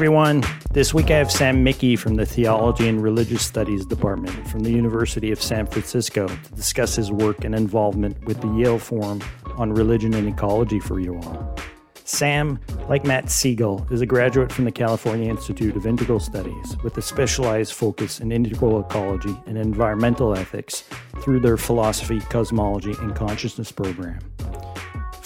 everyone? This week I have Sam Mickey from the Theology and Religious Studies Department from the University of San Francisco to discuss his work and involvement with the Yale Forum on Religion and Ecology for you all. Sam, like Matt Siegel, is a graduate from the California Institute of Integral Studies with a specialized focus in integral ecology and environmental ethics through their philosophy, cosmology, and consciousness program.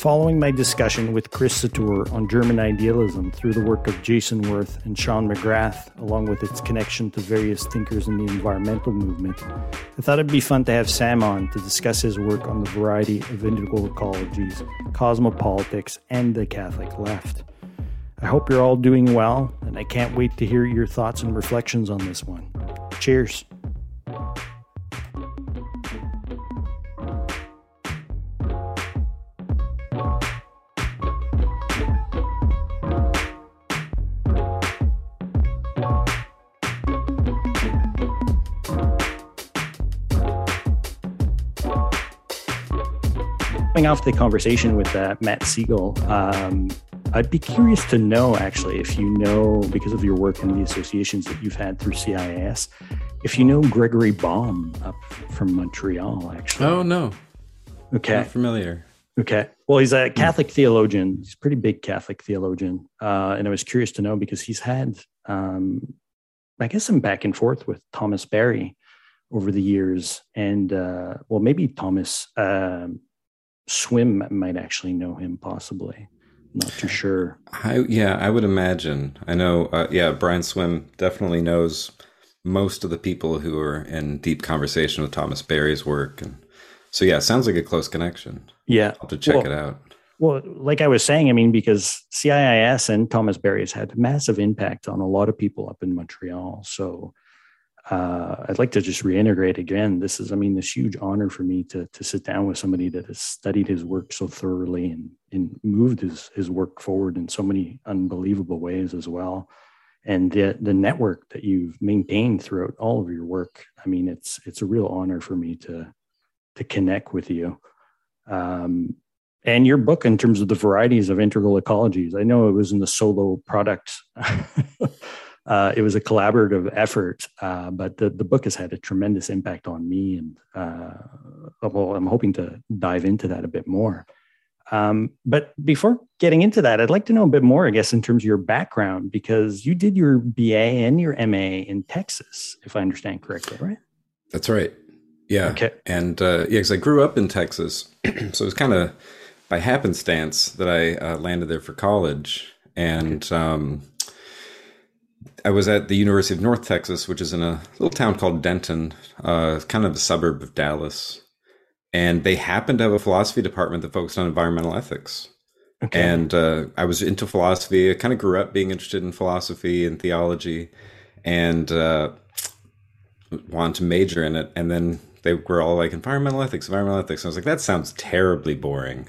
Following my discussion with Chris Satoor on German idealism through the work of Jason Wirth and Sean McGrath, along with its connection to various thinkers in the environmental movement, I thought it'd be fun to have Sam on to discuss his work on the variety of integral ecologies, cosmopolitics, and the Catholic left. I hope you're all doing well, and I can't wait to hear your thoughts and reflections on this one. Cheers. Off the conversation with uh, Matt Siegel, um, I'd be curious to know actually if you know, because of your work and the associations that you've had through CIS, if you know Gregory Baum up from Montreal, actually. Oh, no. Okay. Not familiar. Okay. Well, he's a Catholic theologian. He's a pretty big Catholic theologian. Uh, and I was curious to know because he's had, um, I guess, some back and forth with Thomas Berry over the years. And, uh, well, maybe Thomas. Um, Swimme might actually know him, possibly. Not too sure. I, yeah, I would imagine. I know. Uh, yeah, Brian Swimme definitely knows most of the people who are in deep conversation with Thomas Berry's work, and so yeah, sounds like a close connection. Yeah, I'll have to check well, it out. Well, like I was saying, I mean, because CIIS and Thomas Berry has had massive impact on a lot of people up in Montreal. So uh, I'd like to just reintegrate again. This is, I mean, this huge honor for me to to sit down with somebody that has studied his work so thoroughly and, and moved his his work forward in so many unbelievable ways as well. And the the network that you've maintained throughout all of your work, I mean, it's it's a real honor for me to to connect with you. Um, and your book in terms of the varieties of integral ecologies. I know it was in the solo product uh, it was a collaborative effort, uh, but the, the book has had a tremendous impact on me. And uh, well, I'm hoping to dive into that a bit more. Um, but before getting into that, I'd like to know a bit more, I guess, in terms of your background, because you did your BA and your MA in Texas, if I understand correctly, right? That's right. Yeah. Okay. And uh, yeah, because I grew up in Texas. so it was kind of by happenstance that I uh, landed there for college. And, um, I was at the University of North Texas, which is in a little town called Denton, uh, kind of a suburb of Dallas. And they happened to have a philosophy department that focused on environmental ethics. Okay. And uh, I was into philosophy. I kind of grew up being interested in philosophy and theology and uh, wanted to major in it. And then they were all like, environmental ethics, environmental ethics. I was like, that sounds terribly boring.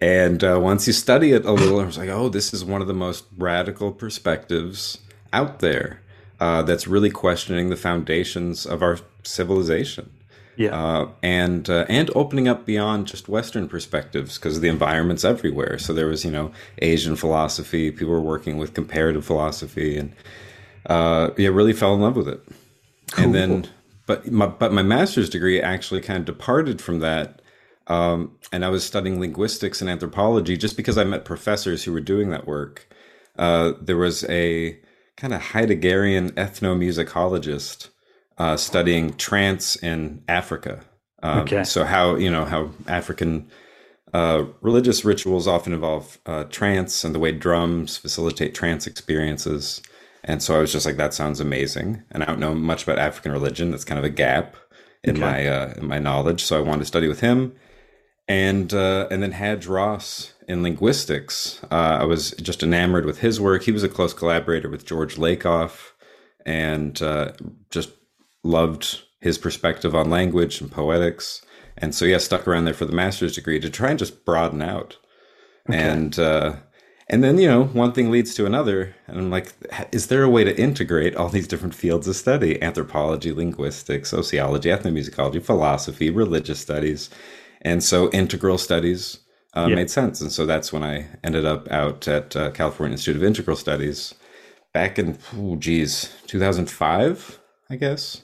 And uh, once you study it a little, I was like, oh, this is one of the most radical perspectives out there uh, that's really questioning the foundations of our civilization. Yeah, uh, and uh, and opening up beyond just Western perspectives because the environment's everywhere. So there was you know Asian philosophy. People were working with comparative philosophy, and uh, yeah, really fell in love with it. Cool. And then, but my but my master's degree actually kind of departed from that. Um, and I was studying linguistics and anthropology just because I met professors who were doing that work. Uh, there was a kind of Heideggerian ethnomusicologist uh, studying trance in Africa. Um, okay. So how you know how African uh, religious rituals often involve uh, trance and the way drums facilitate trance experiences. And so I was just like, that sounds amazing. And I don't know much about African religion. That's kind of a gap in okay. my uh, in my knowledge. So I wanted to study with him, and uh, and then Haj Ross in linguistics. Uh, I was just enamored with his work. He was a close collaborator with George Lakoff and uh, just loved his perspective on language and poetics. And so, yeah, stuck around there for the master's degree to try and just broaden out. Okay. And, uh, and then, you know, one thing leads to another. And I'm like, is there a way to integrate all these different fields of study anthropology, linguistics, sociology, ethnomusicology, philosophy, religious studies? And so, integral studies uh, yeah. made sense. And so that's when I ended up out at uh, California Institute of Integral Studies. back in oh geez 2005 i guess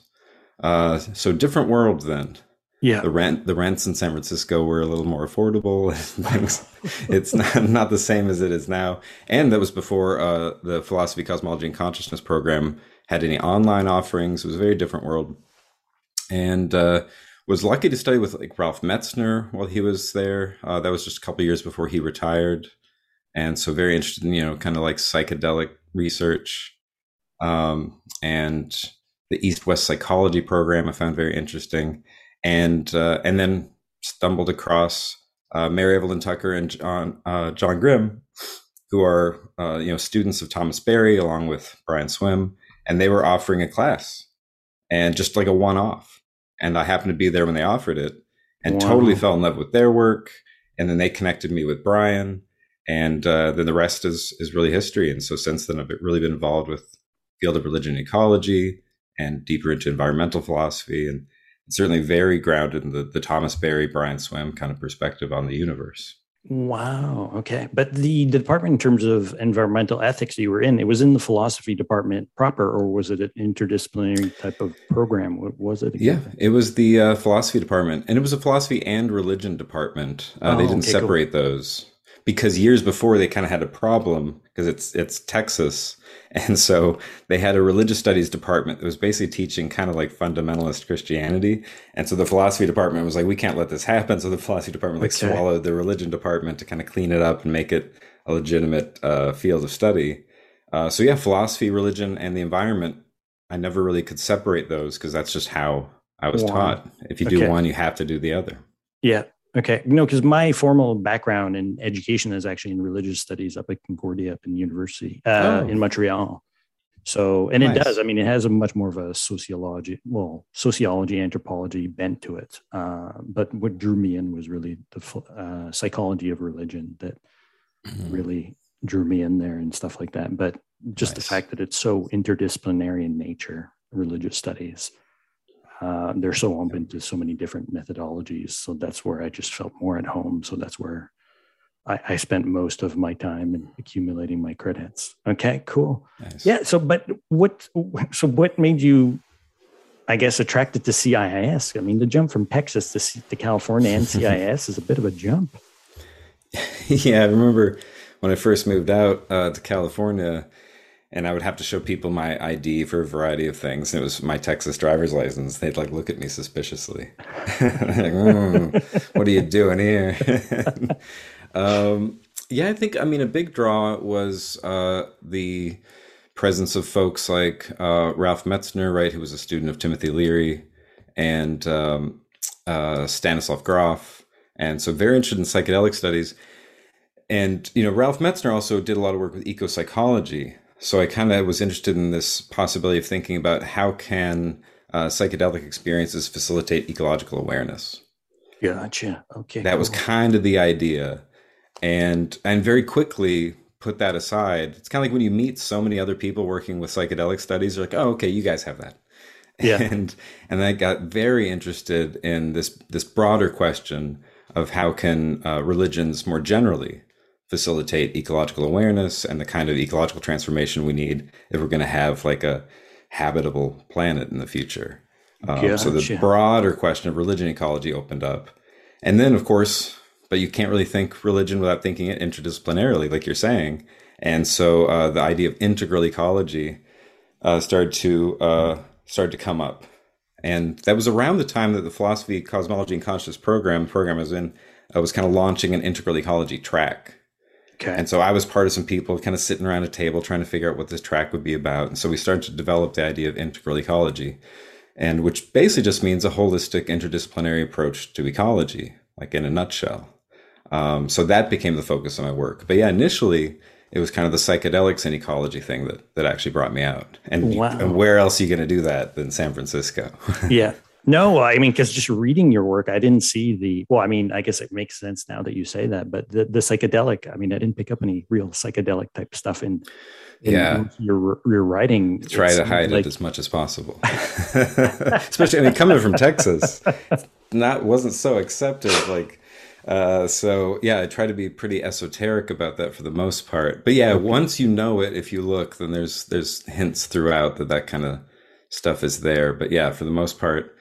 uh, so different world then yeah the rent the rents in san francisco were a little more affordable things it's not, not the same as it is now and that was before uh, the philosophy cosmology and consciousness program had any online offerings it was a very different world and uh, was lucky to study with like ralph metzner while he was there. Uh, that was just a couple years before he retired. And so very interested in you know kind of like psychedelic research. Um, and the East West Psychology program. I found very interesting, and uh, and then stumbled across uh, Mary Evelyn Tucker and John uh, John Grim, who are uh, you know students of Thomas Berry along with Brian Swimme, and they were offering a class, and just like a one off, and I happened to be there when they offered it, and wow. totally fell in love with their work, and then they connected me with Brian and uh, then the rest is is really history. And so since then, I've really been involved with field of religion and ecology and deeper into environmental philosophy, and certainly very grounded in the, the Thomas Berry, Brian Swimme kind of perspective on the universe. Wow. Okay. But the, the department, in terms of environmental ethics you were in, it was in the philosophy department proper, or was it an interdisciplinary type of program? What was it? Again? Yeah, it was the uh, philosophy department, and it was a philosophy and religion department. Uh, oh, they didn't okay, separate cool. those because years before they kind of had a problem because it's it's Texas, and so they had a religious studies department that was basically teaching kind of like fundamentalist Christianity, and so the philosophy department was like, we can't let this happen. So the philosophy department like okay. swallowed the religion department to kind of clean it up and make it a legitimate uh, field of study. Uh, so yeah, philosophy, religion, and the environment. I never really could separate those because that's just how I was wow. taught. If you do okay. one, you have to do the other. Yeah, Okay. No, because my formal background in education is actually in religious studies up at Concordia up in university uh, oh. in Montreal. So, and nice. it does. I mean, it has a much more of a sociology, well, sociology, anthropology bent to it. Uh, but what drew me in was really the uh, psychology of religion that mm-hmm. really drew me in there and stuff like that. But just nice. the fact that it's so interdisciplinary in nature, religious studies, uh, they're so open to so many different methodologies. So that's where I just felt more at home. So that's where I, I spent most of my time in accumulating my credits. Okay, cool. Nice. Yeah. So, but what? So, what made you? I guess attracted to CIIS. I mean, the jump from Texas to, to California and CIIS is a bit of a jump. Yeah, I remember when I first moved out uh, to California and I would have to show people my ID for a variety of things. And it was my Texas driver's license. They'd like look at me suspiciously. like, mm, what are you doing here? um, yeah, I think I mean a big draw was uh, the presence of folks like uh, Ralph Metzner, right, who was a student of Timothy Leary, and um, uh, Stanislav Grof, and so very interested in psychedelic studies. And you know, Ralph Metzner also did a lot of work with eco psychology, so I kind of was interested in this possibility of thinking about how can uh, psychedelic experiences facilitate ecological awareness. Gotcha. Okay. That cool. was kind of the idea, and and very quickly put that aside. It's kind of like when you meet so many other people working with psychedelic studies. You're like, oh, okay, you guys have that. Yeah. And and I got very interested in this this broader question of how can uh, religions more generally facilitate ecological awareness and the kind of ecological transformation we need if we're going to have like a habitable planet in the future. Um, gotcha. So the broader question of religion ecology opened up. And then, of course, but you can't really think religion without thinking it interdisciplinarily, like you're saying. And so uh, the idea of integral ecology uh, started to uh, started to come up, and that was around the time that the philosophy, cosmology, and consciousness program program was in uh, was kind of launching an integral ecology track. Okay. And so I was part of some people kind of sitting around a table trying to figure out what this track would be about. And so we started to develop the idea of integral ecology, and which basically just means a holistic interdisciplinary approach to ecology, like in a nutshell. Um, so that became the focus of my work. But yeah, initially it was kind of the psychedelics and ecology thing that that actually brought me out. And, wow. and where else are you going to do that than San Francisco? yeah. No, I mean, because just reading your work, I didn't see the. Well, I mean, I guess it makes sense now that you say that. But the, the psychedelic, I mean, I didn't pick up any real psychedelic type stuff in, in yeah your your writing. Try to hide like, it as much as possible. Especially, I mean, coming from Texas, not wasn't so accepted. Like, Uh, so yeah, I try to be pretty esoteric about that for the most part. But yeah, once you know it, if you look, then there's there's hints throughout that that kind of stuff is there. But yeah, for the most part,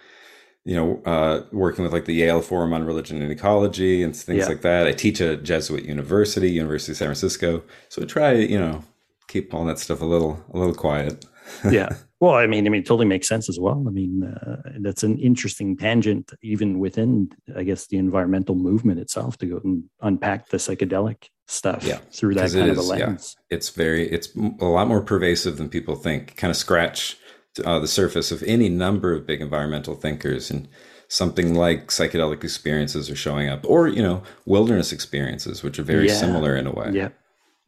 you know, uh, working with like the Yale Forum on Religion and Ecology and things yeah. like that. I teach at Jesuit University, University of San Francisco, so I try, you know, keep all that stuff a little a little quiet. yeah. Well, I mean, I mean, it totally makes sense as well. I mean, uh, that's an interesting tangent, even within, I guess, the environmental movement itself, to go and unpack the psychedelic stuff yeah, through that kind of a lens. Yeah. It's very, it's a lot more pervasive than people think. Kind of scratch uh, the surface of any number of big environmental thinkers, and something like psychedelic experiences are showing up, or you know, wilderness experiences, which are very yeah. similar in a way. Yeah,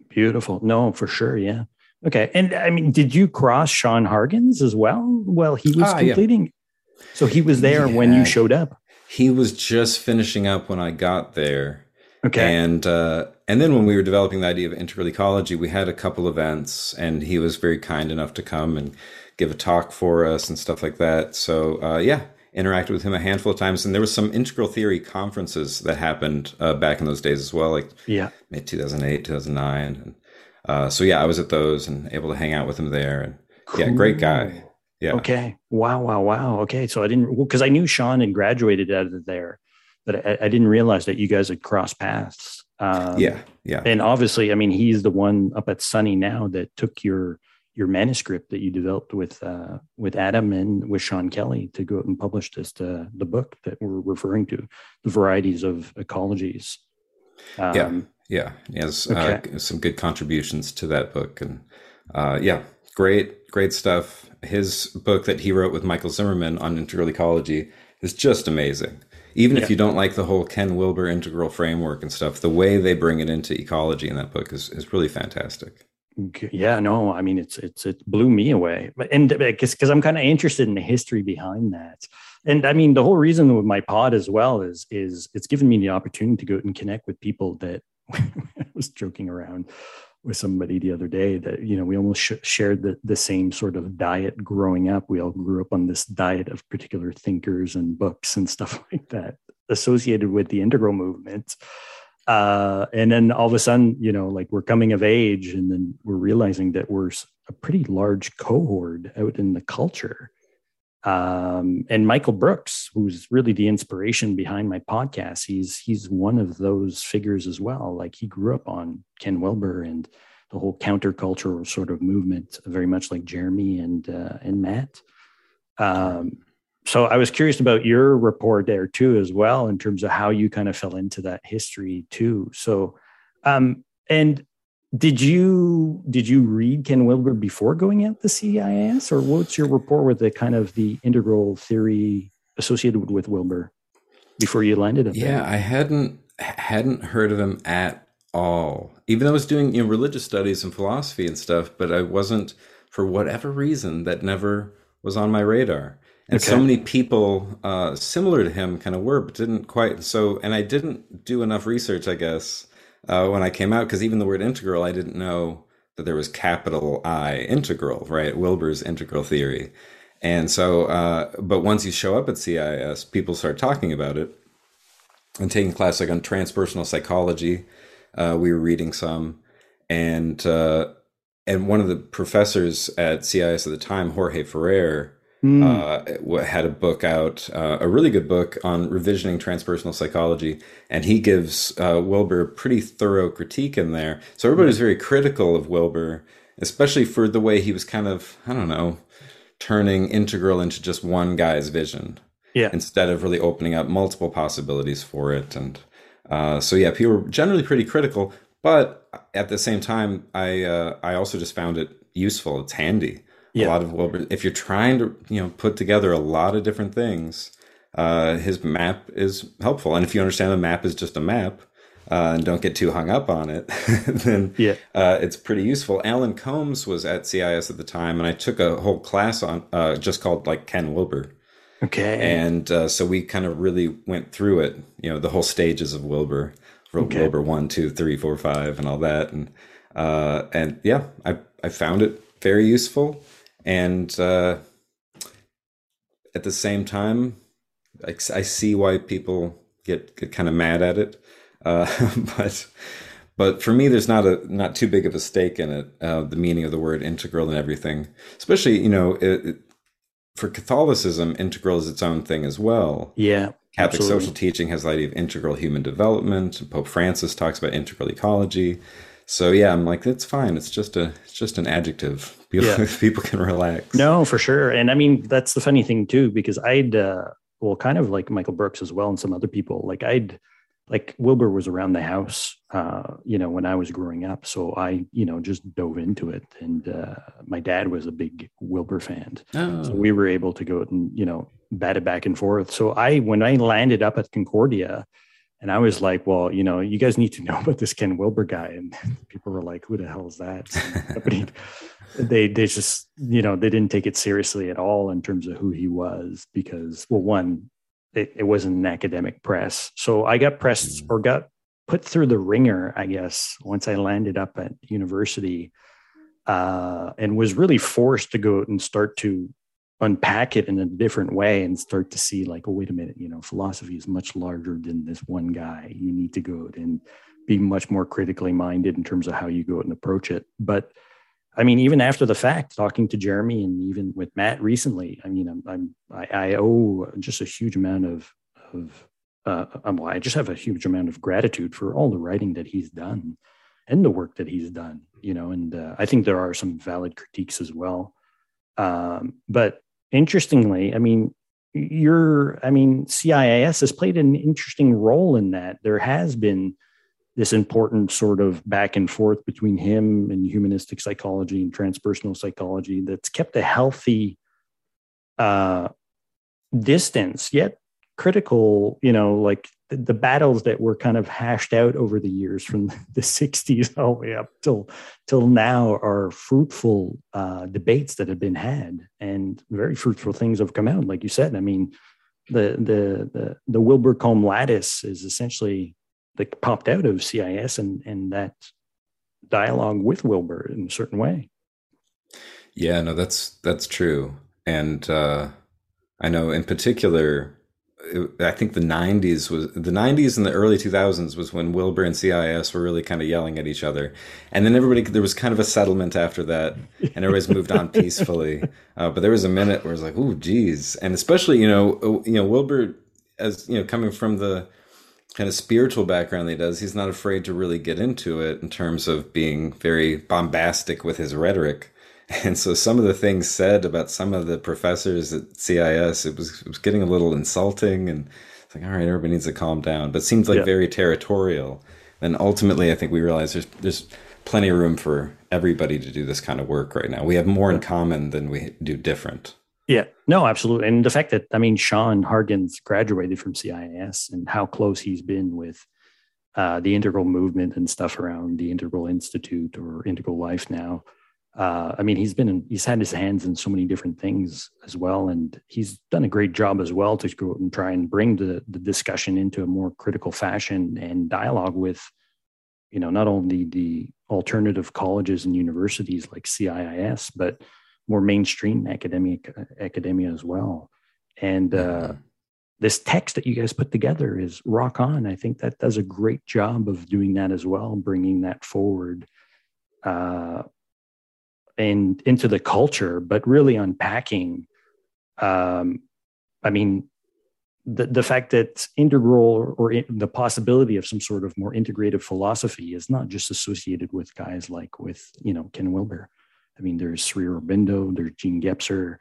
beautiful. No, for sure. Yeah. Okay. And I mean, did you cross Sean Hargens as well? Well, he was ah, completing. Yeah. So he was there yeah. when you showed up. He was just finishing up when I got there. Okay. And uh, and then when we were developing the idea of integral ecology, we had a couple events, and he was very kind enough to come and give a talk for us and stuff like that. So uh, yeah, interacted with him a handful of times, and there was some integral theory conferences that happened uh, back in those days as well, like yeah, mid two thousand eight, two thousand nine, and uh, so yeah, I was at those and able to hang out with him there. And cool. yeah, great guy. Yeah. Okay. Wow. Wow. Wow. Okay. So I didn't because I knew Sean had graduated out of there, but I, I, didn't realize that you guys had crossed paths. Um, yeah. Yeah. And obviously, I mean, he's the one up at SUNY now that took your your manuscript that you developed with uh, with Adam and with Sean Kelly to go out and publish this uh, the book that we're referring to, the varieties of ecologies. Um, yeah. Yeah, he has uh, okay. uh, some good contributions to that book, and uh, yeah, great, great stuff. His book that he wrote with Michael Zimmerman on integral ecology is just amazing. Even yeah. if you don't like the whole Ken Wilber integral framework and stuff, the way they bring it into ecology in that book is is really fantastic. Yeah, no, I mean it's it's it blew me away, and uh, because because I'm kind of interested in the history behind that, and I mean the whole reason with my pod as well is is it's given me the opportunity to go and connect with people that I was joking around with somebody the other day that you know we almost sh- shared the, the same sort of diet growing up. We all grew up on this diet of particular thinkers and books and stuff like that associated with the integral movement uh, and then all of a sudden you know like we're coming of age and then we're realizing that we're a pretty large cohort out in the culture um, and Michael Brooks, who's really the inspiration behind my podcast, he's he's one of those figures as well. Like he grew up on Ken Wilber and the whole countercultural sort of movement, very much like Jeremy and uh, and Matt. Um, so I was curious about your report there too, as well, in terms of how you kind of fell into that history too. So, um, and did you did you read Ken Wilber before going at the CIS, or what's your rapport with the kind of the integral theory associated with Wilber before you landed it? Yeah, I hadn't hadn't heard of him at all. Even though I was doing you know religious studies and philosophy and stuff, but I wasn't for whatever reason that never was on my radar. And okay. so many people uh, similar to him kind of were, but didn't quite. So, and I didn't do enough research, I guess, uh, when I came out because even the word integral, I didn't know that there was capital I integral, right? Wilber's integral theory. And so, uh, but once you show up at CIS, people start talking about it and taking class like on transpersonal psychology. Uh, we were reading some, and uh, and one of the professors at CIS at the time, Jorge Ferrer, mm. uh, had a book out, uh, a really good book on revisioning transpersonal psychology, and he gives uh, Wilber a pretty thorough critique in there. So everybody was very critical of Wilber, especially for the way he was kind of, I don't know, turning integral into just one guy's vision. Yeah. Instead of really opening up multiple possibilities for it, and uh, so yeah, people were generally pretty critical. But at the same time, I uh, I also just found it useful. It's handy yeah. a lot of Wilber. If you're trying to you know put together a lot of different things, uh, his map is helpful. And if you understand the map is just a map. Uh, and don't get too hung up on it, then yeah. uh, it's pretty useful. Allan Combs was at cis at the time, and I took a whole class on uh, just called like Ken Wilber. Okay. And uh, so we kind of really went through it, you know, the whole stages of Wilber, okay. Wilber one, two, three, four, five, and all that, and uh, and yeah, I I found it very useful and uh, at the same time, I, I see why people get get kind of mad at it. Uh, but but for me, there's not a not too big of a stake in it. Uh, the meaning of the word integral and everything, especially you know, it, it, for Catholicism, integral is its own thing as well. Yeah. Catholic absolutely. social teaching has the idea of integral human development. Pope Francis talks about integral ecology. So yeah, I'm like, it's fine. It's just a, it's just an adjective. People, yeah. people can relax. No, for sure. And I mean, that's the funny thing too, because I'd, uh, well, kind of like Michael Brooks as well, and some other people. Like I'd, like Wilber was around the house, uh, you know, when I was growing up. So I, you know, just dove into it. And uh, my dad was a big Wilber fan. Oh. So we were able to go and, you know, bat it back and forth. So I, when I landed up at Concordia, and I was like, well, you know, you guys need to know about this Ken Wilber guy. And people were like, who the hell is that? but he, they, they just, you know, they didn't take it seriously at all in terms of who he was because, well, one, it, it wasn't an academic press. So I got pressed or got put through the ringer, I guess, once I landed up at university uh, and was really forced to go out and start to unpack it in a different way and start to see like oh wait a minute you know philosophy is much larger than this one guy you need to go and be much more critically minded in terms of how you go out and approach it but i mean even after the fact talking to jeremy and even with matt recently i mean i'm, I'm I, I owe just a huge amount of of uh, um, well, I just have a huge amount of gratitude for all the writing that he's done and the work that he's done, you know, and uh, I think there are some valid critiques as well. Um, but interestingly, I mean, you're, I mean, CIIS has played an interesting role in that. There has been this important sort of back and forth between him and humanistic psychology and transpersonal psychology that's kept a healthy uh, distance, yet critical, you know, like the, the, battles that were kind of hashed out over the years from the 60s all the way up till till now are fruitful uh, debates that have been had and very fruitful things have come out. Like you said, I mean, the the the, the Wilber Combs lattice is essentially like popped out of CIS and and that dialogue with Wilber in a certain way. Yeah, no, that's that's true. And uh, I know in particular I think the 90s was the 90s and the early 2000s was when Wilber and CIS were really kind of yelling at each other. And then everybody, there was kind of a settlement after that and everybody's moved on peacefully. Uh, but there was a minute where it was like, oh, geez. And especially, you know, uh, you know, Wilber, as, you know, coming from the kind of spiritual background that he does, he's not afraid to really get into it in terms of being very bombastic with his rhetoric. And so some of the things said about some of the professors at CIS, it was it was getting a little insulting and it's like, all right, everybody needs to calm down. But seems like yeah. very territorial. And ultimately I think we realize there's there's plenty of room for everybody to do this kind of work right now. We have more in common than we do different. Yeah, no, absolutely. And the fact that I mean Sean Hargens graduated from CIS and how close he's been with uh, the integral movement and stuff around the Integral Institute or Integral Life now uh, I mean, he's been in, he's had his hands in so many different things as well, and he's done a great job as well to go and try and bring the the discussion into a more critical fashion and dialogue with, you know, not only the alternative colleges and universities like CIIS, but more mainstream academic academia as well. And uh, mm-hmm. this text that you guys put together is rock on. I think that does a great job of doing that as well, bringing that forward. Uh, and into the culture, but really unpacking. Um, I mean, the, the fact that integral or in, the possibility of some sort of more integrative philosophy is not just associated with guys like with you know Ken Wilber. I mean, there's Sri Aurobindo, there's Jean Gebser,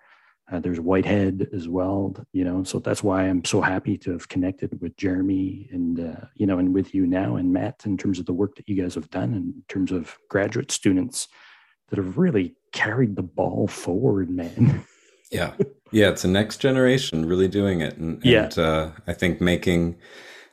uh, there's Whitehead as well. You know, so that's why I'm so happy to have connected with Jeremy and uh, you know, and with you now and Matt in terms of the work that you guys have done in terms of graduate students that have really carried the ball forward, man. yeah. Yeah. It's the next generation really doing it. And, yeah. and uh, I think making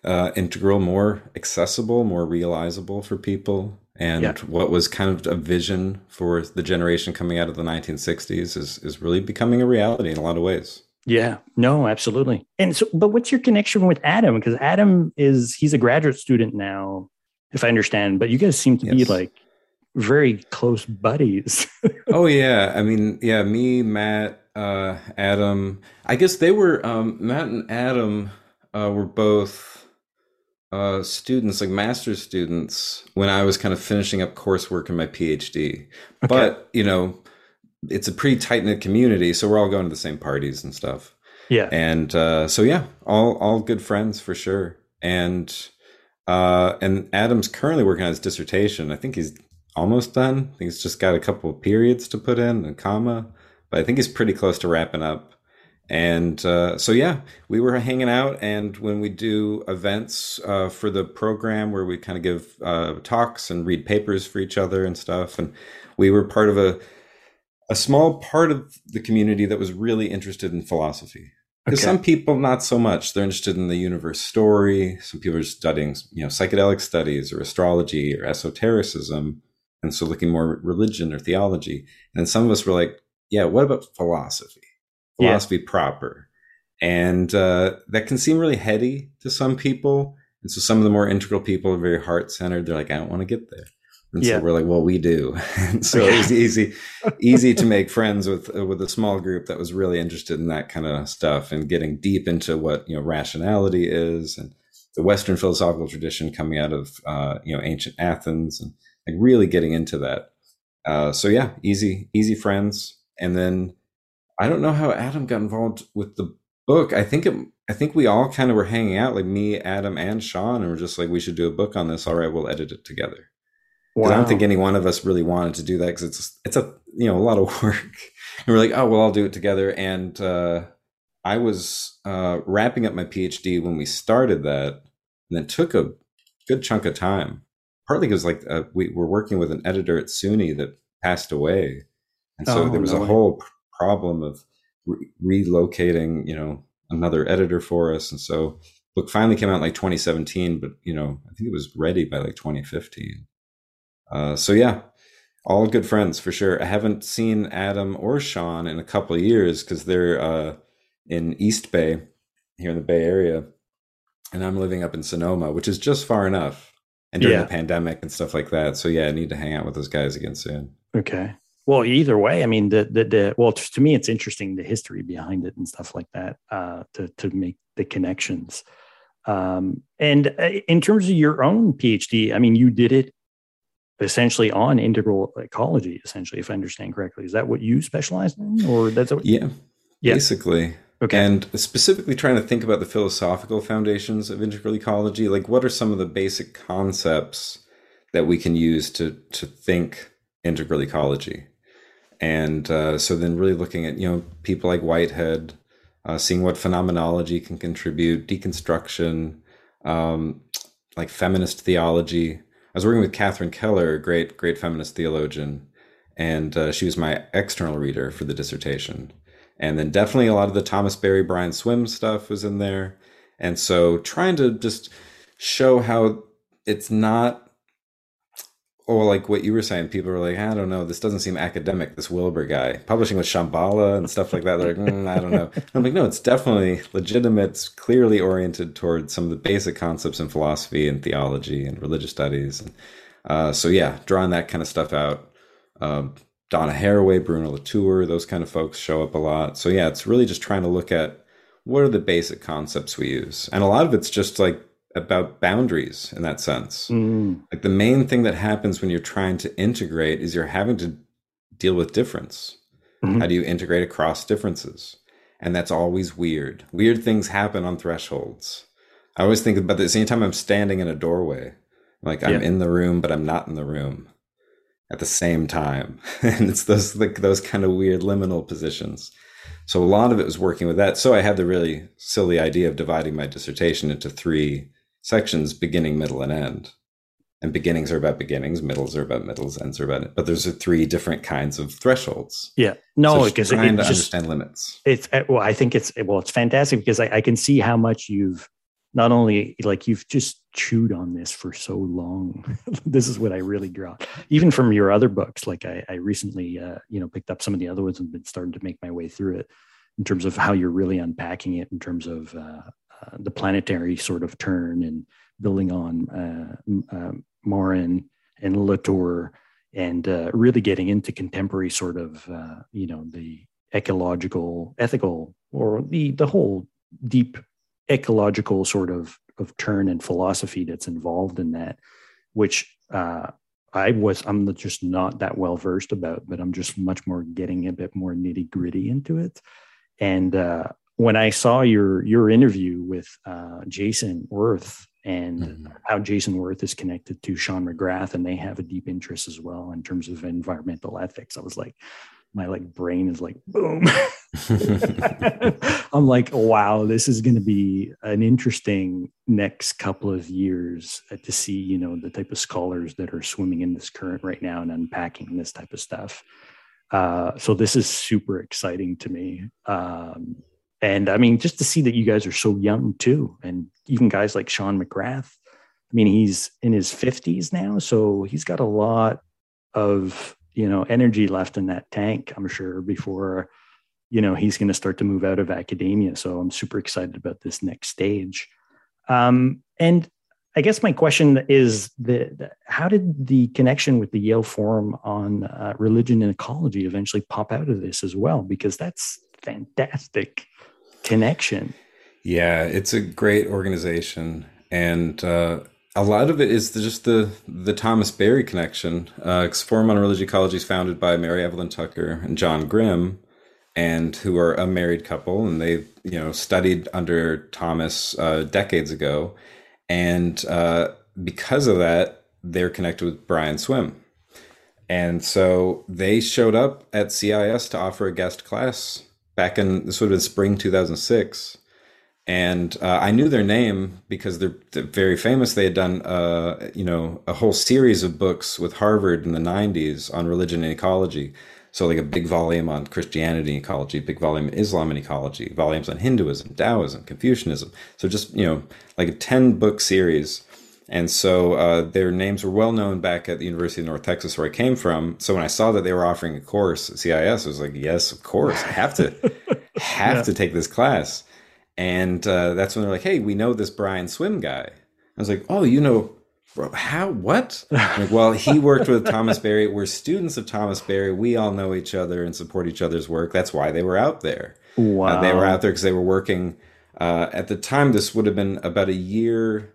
uh, integral more accessible, more realizable for people. And yeah. what was kind of a vision for the generation coming out of the 1960s is, is really becoming a reality in a lot of ways. Yeah, no, absolutely. And so, but what's your connection with Adam? Because Adam is, he's a graduate student now, if I understand, but you guys seem to yes. be like very close buddies. oh yeah, I mean, yeah, me, Matt, uh, Adam. I guess they were um, Matt and Adam uh, were both uh, students, like master's students, when I was kind of finishing up coursework in my PhD. Okay. But, you know, it's a pretty tight knit community. So we're all going to the same parties and stuff. Yeah. And uh, so, yeah, all, all good friends for sure. And, uh, and Adam's currently working on his dissertation. I think he's almost done. I think he's just got a couple of periods to put in, a comma, but I think he's pretty close to wrapping up. And uh, so, yeah, we were hanging out. And when we do events uh, for the program where we kind of give uh, talks and read papers for each other and stuff, and we were part of a a small part of the community that was really interested in philosophy. Because okay. some people, not so much. They're interested in the universe story. Some people are studying, you know, psychedelic studies or astrology or esotericism, and so looking more at religion or theology. And some of us were like, "Yeah, what about philosophy? Philosophy yeah. proper?" And uh, that can seem really heady to some people. And so some of the more integral people are very heart centered. They're like, "I don't want to get there." And yeah. so we're like, well, we do. and so it was easy, easy to make friends with uh, with a small group that was really interested in that kind of stuff and getting deep into what you know rationality is and the Western philosophical tradition coming out of uh, you know ancient Athens and like really getting into that. Uh, so yeah, easy, easy friends. And then I don't know how Adam got involved with the book. I think it, I think we all kind of were hanging out, like me, Adam, and Sean, and we're just like, we should do a book on this. All right, we'll edit it together. Wow. I don't think any one of us really wanted to do that because it's it's a you know a lot of work. And we're like, oh, well, I'll do it together. And uh, I was uh, wrapping up my PhD when we started that, and it took a good chunk of time. Partly because like uh, we were working with an editor at SUNY that passed away, and so oh, there was no a way. whole problem of re- relocating, you know, another editor for us. And so book finally came out in like 2017, but you know, I think it was ready by like 2015. Uh, so yeah, all good friends for sure. I haven't seen Adam or Sean in a couple of years because they're uh, in East Bay here in the Bay Area, and I'm living up in Sonoma, which is just far enough. And during yeah. the pandemic and stuff like that, so yeah, I need to hang out with those guys again soon. Okay. Well, either way, I mean, the, the the well, to me, it's interesting the history behind it and stuff like that uh, to to make the connections. Um, and uh, in terms of your own PhD, I mean, you did it essentially on integral ecology essentially if i understand correctly is that what you specialize in or that's what yeah, yeah. basically okay. And specifically trying to think about the philosophical foundations of integral ecology like what are some of the basic concepts that we can use to to think integral ecology? And uh, so then really looking at you know people like whitehead uh, seeing what phenomenology can contribute deconstruction um, like feminist theology. I was working with Catherine Keller, a great, great feminist theologian, and uh, she was my external reader for the dissertation. And then definitely a lot of the Thomas Berry, Brian Swimme stuff was in there. And so trying to just show how it's not or like what you were saying, people are like, I don't know, this doesn't seem academic. This Wilber guy publishing with Shambhala and stuff like that. They're like, mm, I don't know. I'm like, no, it's definitely legitimate, it's clearly oriented towards some of the basic concepts in philosophy and theology and religious studies. And, uh, so yeah, drawing that kind of stuff out. Um, Donna Haraway, Bruno Latour, those kind of folks show up a lot. So yeah, it's really just trying to look at what are the basic concepts we use, and a lot of it's just like about boundaries in that sense. Mm. Like the main thing that happens when you're trying to integrate is you're having to deal with difference. Mm-hmm. How do you integrate across differences? And that's always weird. Weird things happen on thresholds. I always think about this anytime I'm standing in a doorway, like I'm in the room, but I'm not in the room at the same time. and it's those like those kind of weird liminal positions. So a lot of it was working with that. So I had the really silly idea of dividing my dissertation into three sections beginning, middle, and end. And beginnings are about beginnings, middles are about middles, ends are about it. But there's three different kinds of thresholds. Yeah, no, because so trying it, to just, understand limits. It's uh, well, I think it's well, it's fantastic because I, I can see how much you've not only like you've just chewed on this for so long. this is what I really draw, even from your other books. Like I, I recently, uh, you know, picked up some of the other ones and been starting to make my way through it in terms of how you're really unpacking it in terms of uh, uh, the planetary sort of turn and building on uh, uh, Morin and Latour and uh, really getting into contemporary sort of uh, you know the ecological ethical or the the whole deep ecological sort of of turn and philosophy that's involved in that, which uh, I was I'm just not that well versed about, but I'm just much more getting a bit more nitty gritty into it. And uh, when I saw your your interview with uh, Jason Wirth and mm-hmm. how Jason Wirth is connected to Sean McGrath, and they have a deep interest as well in terms of environmental ethics, I was like, my like brain is like boom. I'm like wow this is going to be an interesting next couple of years to see you know the type of scholars that are swimming in this current right now and unpacking this type of stuff. Uh, so this is super exciting to me. Um, and i mean just to see that you guys are so young too and even guys like sean mcgrath i mean he's in his 50s now so he's got a lot of you know energy left in that tank i'm sure before you know he's going to start to move out of academia. So i'm super excited about this next stage. Um, and i guess my question is the, the, how did the connection with the yale forum on uh, religion and ecology eventually pop out of this as well? Because that's fantastic connection. Yeah it's a great organization. And uh, a lot of it is just the the Thomas Berry connection. Uh, Forum on Religious Ecology is founded by Mary Evelyn Tucker and John Grim, and who are a married couple, and they you know studied under Thomas uh, decades ago, and uh, because of that, they're connected with Brian Swimme, and so they showed up at CIS to offer a guest class back in this would have been spring two thousand six and uh, I knew their name because they're, they're, very famous. They had done, uh, you know, a whole series of books with Harvard in the '90s on religion and ecology. So, like a big volume on Christianity and ecology, big volume on Islam and ecology, volumes on Hinduism, Taoism, Confucianism. So, just you know, like a ten book series. And so uh, their names were well known back at the University of North Texas, where I came from. So when I saw that they were offering a course at CIS, I was like, "Yes, of course, I have to, have yeah. to take this class." And uh, that's when they're like, hey, we know this Brian Swimme guy. I was like, oh, you know, how, what? like, well, he worked with Thomas Berry. We're students of Thomas Berry. We all know each other and support each other's work. That's why they were out there. Wow. Uh, they were out there because they were working. Uh, at the time, this would have been about a year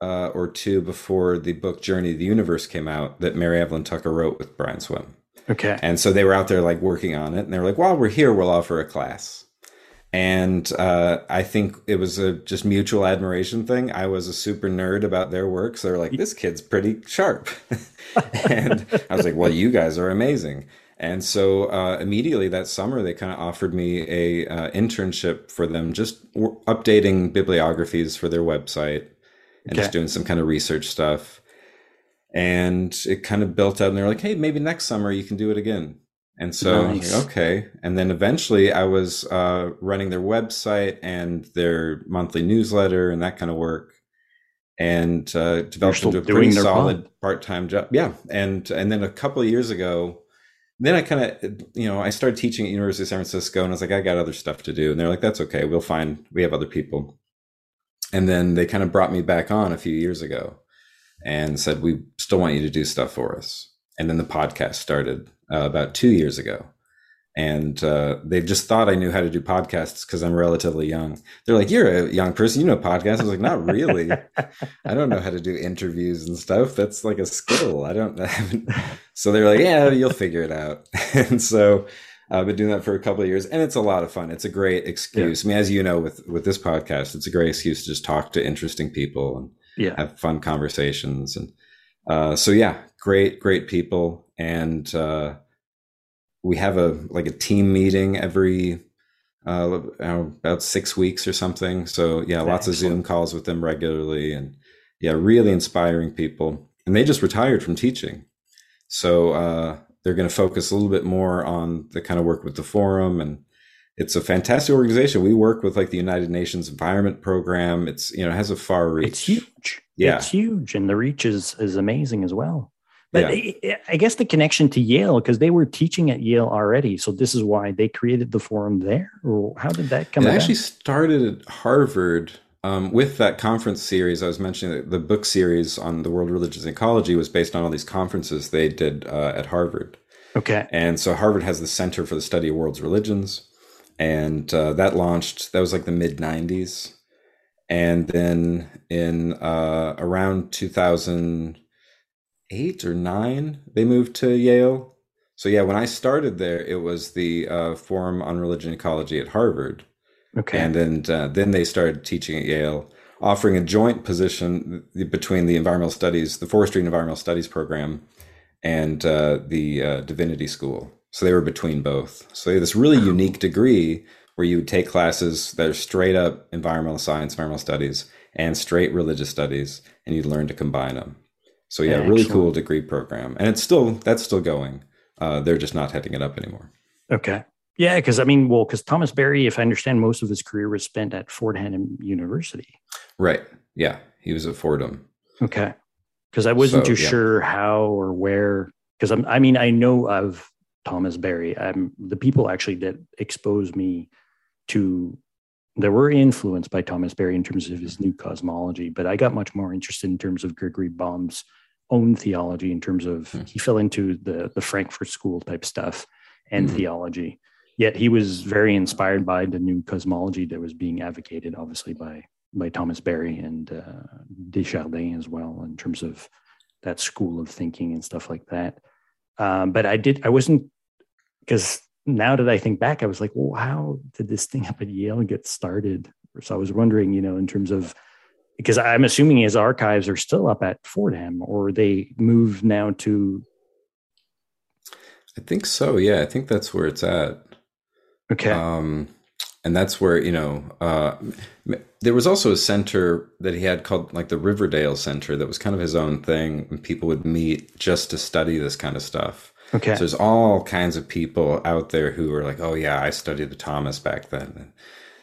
uh, or two before the book Journey to the Universe came out that Mary Evelyn Tucker wrote with Brian Swimme. Okay. And so they were out there like working on it. And they were like, while we're here, we'll offer a class and uh, I think it was a just mutual admiration thing. I was a super nerd about their work, so they're like, "This kid's pretty sharp," and I was like, "Well, you guys are amazing." And so uh, immediately that summer, they kind of offered me a uh, internship for them, just w- updating bibliographies for their website and okay. just doing some kind of research stuff. And it kind of built up, and they're like, "Hey, maybe next summer you can do it again." And so, nice. okay. And then eventually I was uh, running their website and their monthly newsletter and that kind of work and uh, developed into a pretty solid part time job. Yeah. And, and then a couple of years ago, then I kind of, you know, I started teaching at University of San Francisco and I was like, I got other stuff to do. And they're like, that's okay. We'll find, we have other people. And then they kind of brought me back on a few years ago and said, we still want you to do stuff for us. And then the podcast started uh, about two years ago. And uh, they just thought I knew how to do podcasts because I'm relatively young. They're like, "You're a young person, you know podcasts." I was like, "Not really. I don't know how to do interviews and stuff. That's like a skill. I don't." so they're like, "Yeah, you'll figure it out." and so I've been doing that for a couple of years, and it's a lot of fun. It's a great excuse. Yeah. I mean, as you know, with with this podcast, it's a great excuse to just talk to interesting people and yeah. have fun conversations. And uh, so, yeah, great, great people and uh, we have a like a team meeting every uh, about six weeks or something. So yeah, lots Excellent. of Zoom calls with them regularly, and yeah, really inspiring people. And they just retired from teaching, so uh, they're going to focus a little bit more on the kind of work with the forum and it's a fantastic organization. We work with like the United Nations Environment Program. It's you know it has a far reach. It's huge. Yeah, it's huge, and the reach is is amazing as well. But yeah. I guess the connection to Yale, because they were teaching at Yale already. So this is why they created the forum there. Or how did that come It about? actually started at Harvard um, with that conference series. I was mentioning the book series on the world religions and ecology was based on all these conferences they did uh, at Harvard. Okay. And so Harvard has the Center for the Study of World's Religions. And uh, that launched, that was like the mid 90s and then in uh, around 2008 or 9 they moved to yale. So yeah when i started there it was the uh, forum on religion ecology at harvard. Okay. and then uh, then they started teaching at yale offering a joint position between the environmental studies the forestry and environmental studies program and uh, the uh, divinity school. So they were between both. So they had this really unique degree where you would take classes that are straight up environmental science, environmental studies, and straight religious studies, and you'd learn to combine them. So yeah, really cool degree program, and it's still that's still going. Uh, they're just not heading it up anymore. Okay. Yeah, because I mean, well, because Thomas Berry, if I understand, most of his career was spent at Fordham University. Right. Yeah, he was at Fordham. Okay. Because I wasn't so, too yeah. sure how or where. Because I'm, I mean, I know of Thomas Berry. I'm the people actually that exposed me to that were influenced by Thomas Berry in terms of his new cosmology, but I got much more interested in terms of Gregory Baum's own theology in terms of hmm. he fell into the the Frankfurt School type stuff and mm-hmm. theology. Yet he was very inspired by the new cosmology that was being advocated, obviously by by Thomas Berry and uh, de Chardin as well, in terms of that school of thinking and stuff like that. Um, but I did I wasn't because now that I think back, I was like, well, how did this thing up at Yale get started? So I was wondering, you know, in terms of because I'm assuming his archives are still up at Fordham or they moved now to. I think so. Yeah, I think that's where it's at. Okay. Um, and that's where you know uh, there was also a center that he had called like the Riverdale Center that was kind of his own thing, and people would meet just to study this kind of stuff. Okay. So there's all kinds of people out there who are like, oh yeah, I studied the Thomas back then.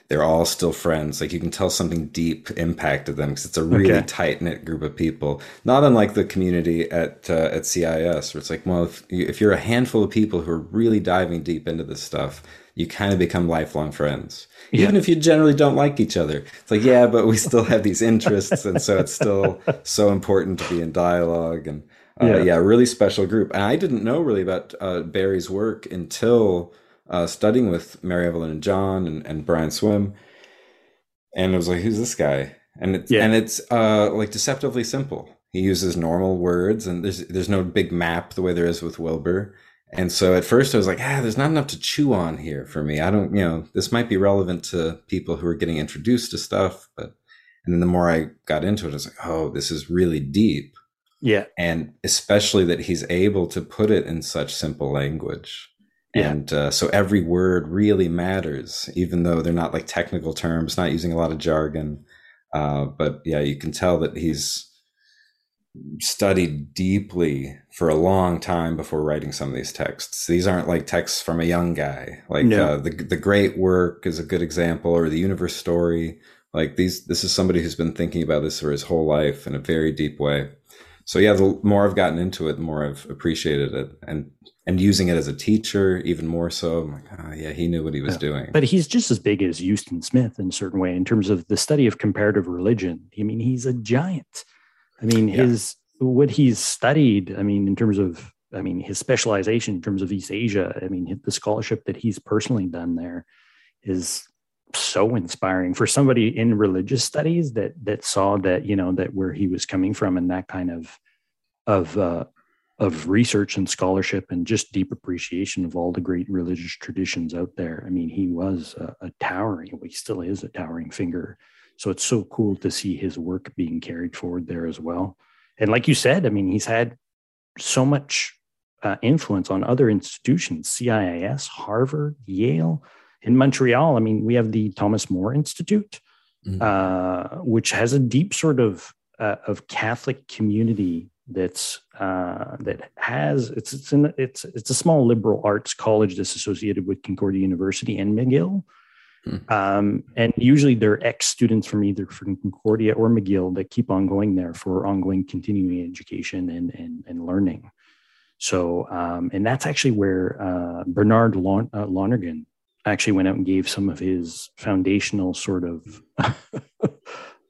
They're all still friends. Like you can tell something deep impacted them because it's a really okay. tight knit group of people. Not unlike the community at uh, at CIIS, where it's like, well, if, if you're a handful of people who are really diving deep into this stuff, you kind of become lifelong friends. Yeah. Even if you generally don't like each other. It's like, yeah, but we still have these interests. and so it's still so important to be in dialogue. And uh, yeah. yeah, really special group. And I didn't know really about uh, Berry's work until uh, studying with Mary Evelyn and John and, and Brian Swimme. And I was like, who's this guy? And it's yeah. and it's uh, like deceptively simple. He uses normal words, and there's there's no big map the way there is with Wilber. And so at first I was like, ah, there's not enough to chew on here for me. I don't, you know, this might be relevant to people who are getting introduced to stuff, but and then the more I got into it, I was like, oh, this is really deep. Yeah. And especially that he's able to put it in such simple language. Yeah. And uh, so every word really matters, even though they're not like technical terms, not using a lot of jargon. Uh, but yeah, you can tell that he's studied deeply for a long time before writing some of these texts. These aren't like texts from a young guy. Like no. uh, the the great work is a good example, or the universe story. Like these, this is somebody who's been thinking about this for his whole life in a very deep way so yeah, the more I've gotten into it, the more I've appreciated it, and and using it as a teacher even more so. I'm like, oh, yeah, he knew what he was yeah. doing. But he's just as big as Huston Smith in a certain way in terms of the study of comparative religion. I mean, he's a giant. I mean, yeah. his what he's studied. I mean, in terms of I mean, his specialization in terms of East Asia. I mean, the scholarship that he's personally done there is so inspiring for somebody in religious studies that that saw that you know that where he was coming from and that kind of of uh, of research and scholarship and just deep appreciation of all the great religious traditions out there. I mean, he was a, a towering, well, he still is a towering figure. So it's so cool to see his work being carried forward there as well. And like you said, I mean, he's had so much uh, influence on other institutions, CIIS, Harvard, Yale in Montreal, I mean, we have the Thomas More Institute, mm-hmm. uh, which has a deep sort of uh, of Catholic community that's uh, that has it's it's in, it's it's a small liberal arts college that's associated with Concordia University and McGill. Mm-hmm. Um, and usually they're ex students from either from Concordia or McGill that keep on going there for ongoing continuing education and and, and learning. So, um, and that's actually where uh, Bernard Lon- uh, Lonergan actually went out and gave some of his foundational sort of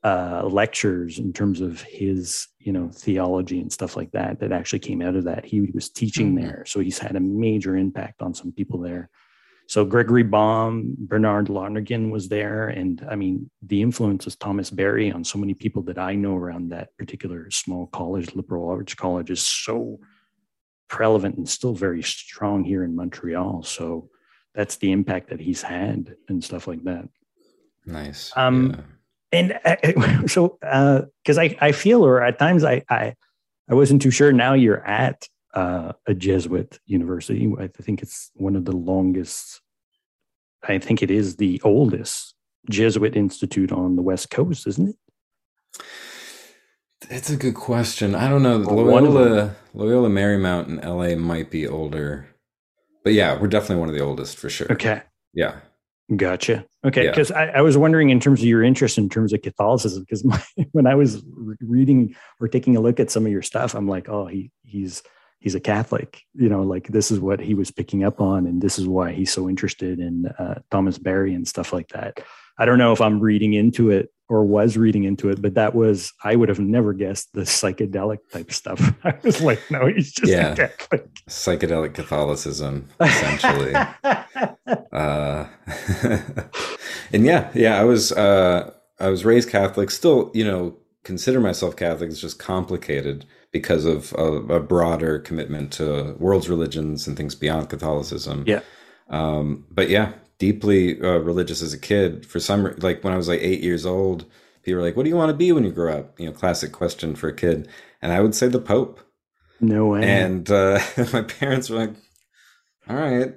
uh, lectures in terms of his, you know, theology and stuff like that. That actually came out of that. He was teaching mm-hmm. there, so he's had a major impact on some people there. so Gregory Baum, Bernard Lonergan was there. And I mean, the influence of Thomas Berry on so many people that I know around that particular small college, liberal arts college, is so prevalent and still very strong here in Montreal. So that's the impact that he's had and stuff like that. Nice. Um, yeah. And uh, so, because uh, I, I feel, or at times I, I, I wasn't too sure. Now you're at uh, a Jesuit university. I think it's one of the longest, I think it is the oldest Jesuit institute on the West Coast, isn't it? It's a good question. I don't know. Loyola, Loyola Marymount in LA might be older. But yeah, we're definitely one of the oldest for sure. Okay. Yeah. Gotcha. Okay, because yeah. I, I, was wondering in terms of your interest in terms of Catholicism, because when I was reading or taking a look at some of your stuff, I'm like, oh, he he's he's a Catholic. You know, like this is what he was picking up on, and this is why he's so interested in uh, Thomas Berry and stuff like that. I don't know if I'm reading into it or was reading into it, but that was I would have never guessed the psychedelic type stuff. I was like, no, he's just yeah. Catholic. Psychedelic Catholicism, essentially. uh, and yeah, yeah, I was uh, I was raised Catholic. Still, you know, consider myself Catholic. It's just complicated because of a, a broader commitment to world's religions and things beyond Catholicism. Yeah. Um, but yeah, deeply uh, religious as a kid. For some, like when I was like eight years old, people were like, "What do you want to be when you grow up?" You know, classic question for a kid, and I would say the Pope. No way. And uh, my parents were like, "All right,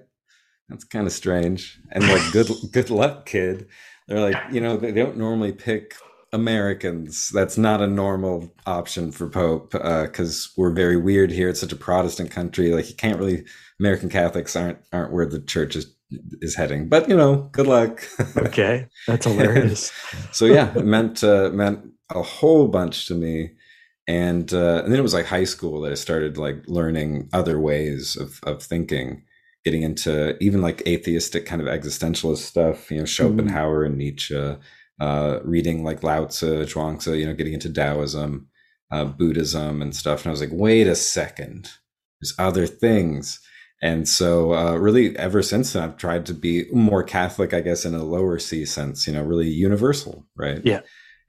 that's kind of strange," and like, "Good, good luck, kid." They're like, you know, they don't normally pick Americans. That's not a normal option for Pope because uh, we're very weird here. It's such a Protestant country. Like you can't really American Catholics aren't aren't where the church is is heading. But you know, good luck. okay, that's hilarious. so yeah, it meant uh, meant a whole bunch to me, and uh, and then it was like high school that I started like learning other ways of of thinking, getting into even like atheistic kind of existentialist stuff. You know, Schopenhauer mm. and Nietzsche. Uh, reading like Lao Tzu, Zhuangzi, you know, getting into Taoism, uh, Buddhism, and stuff. And I was like, wait a second, there's other things and so, uh, really, ever since then, I've tried to be more Catholic, I guess, in a lower C sense, you know, really universal, right? Yeah.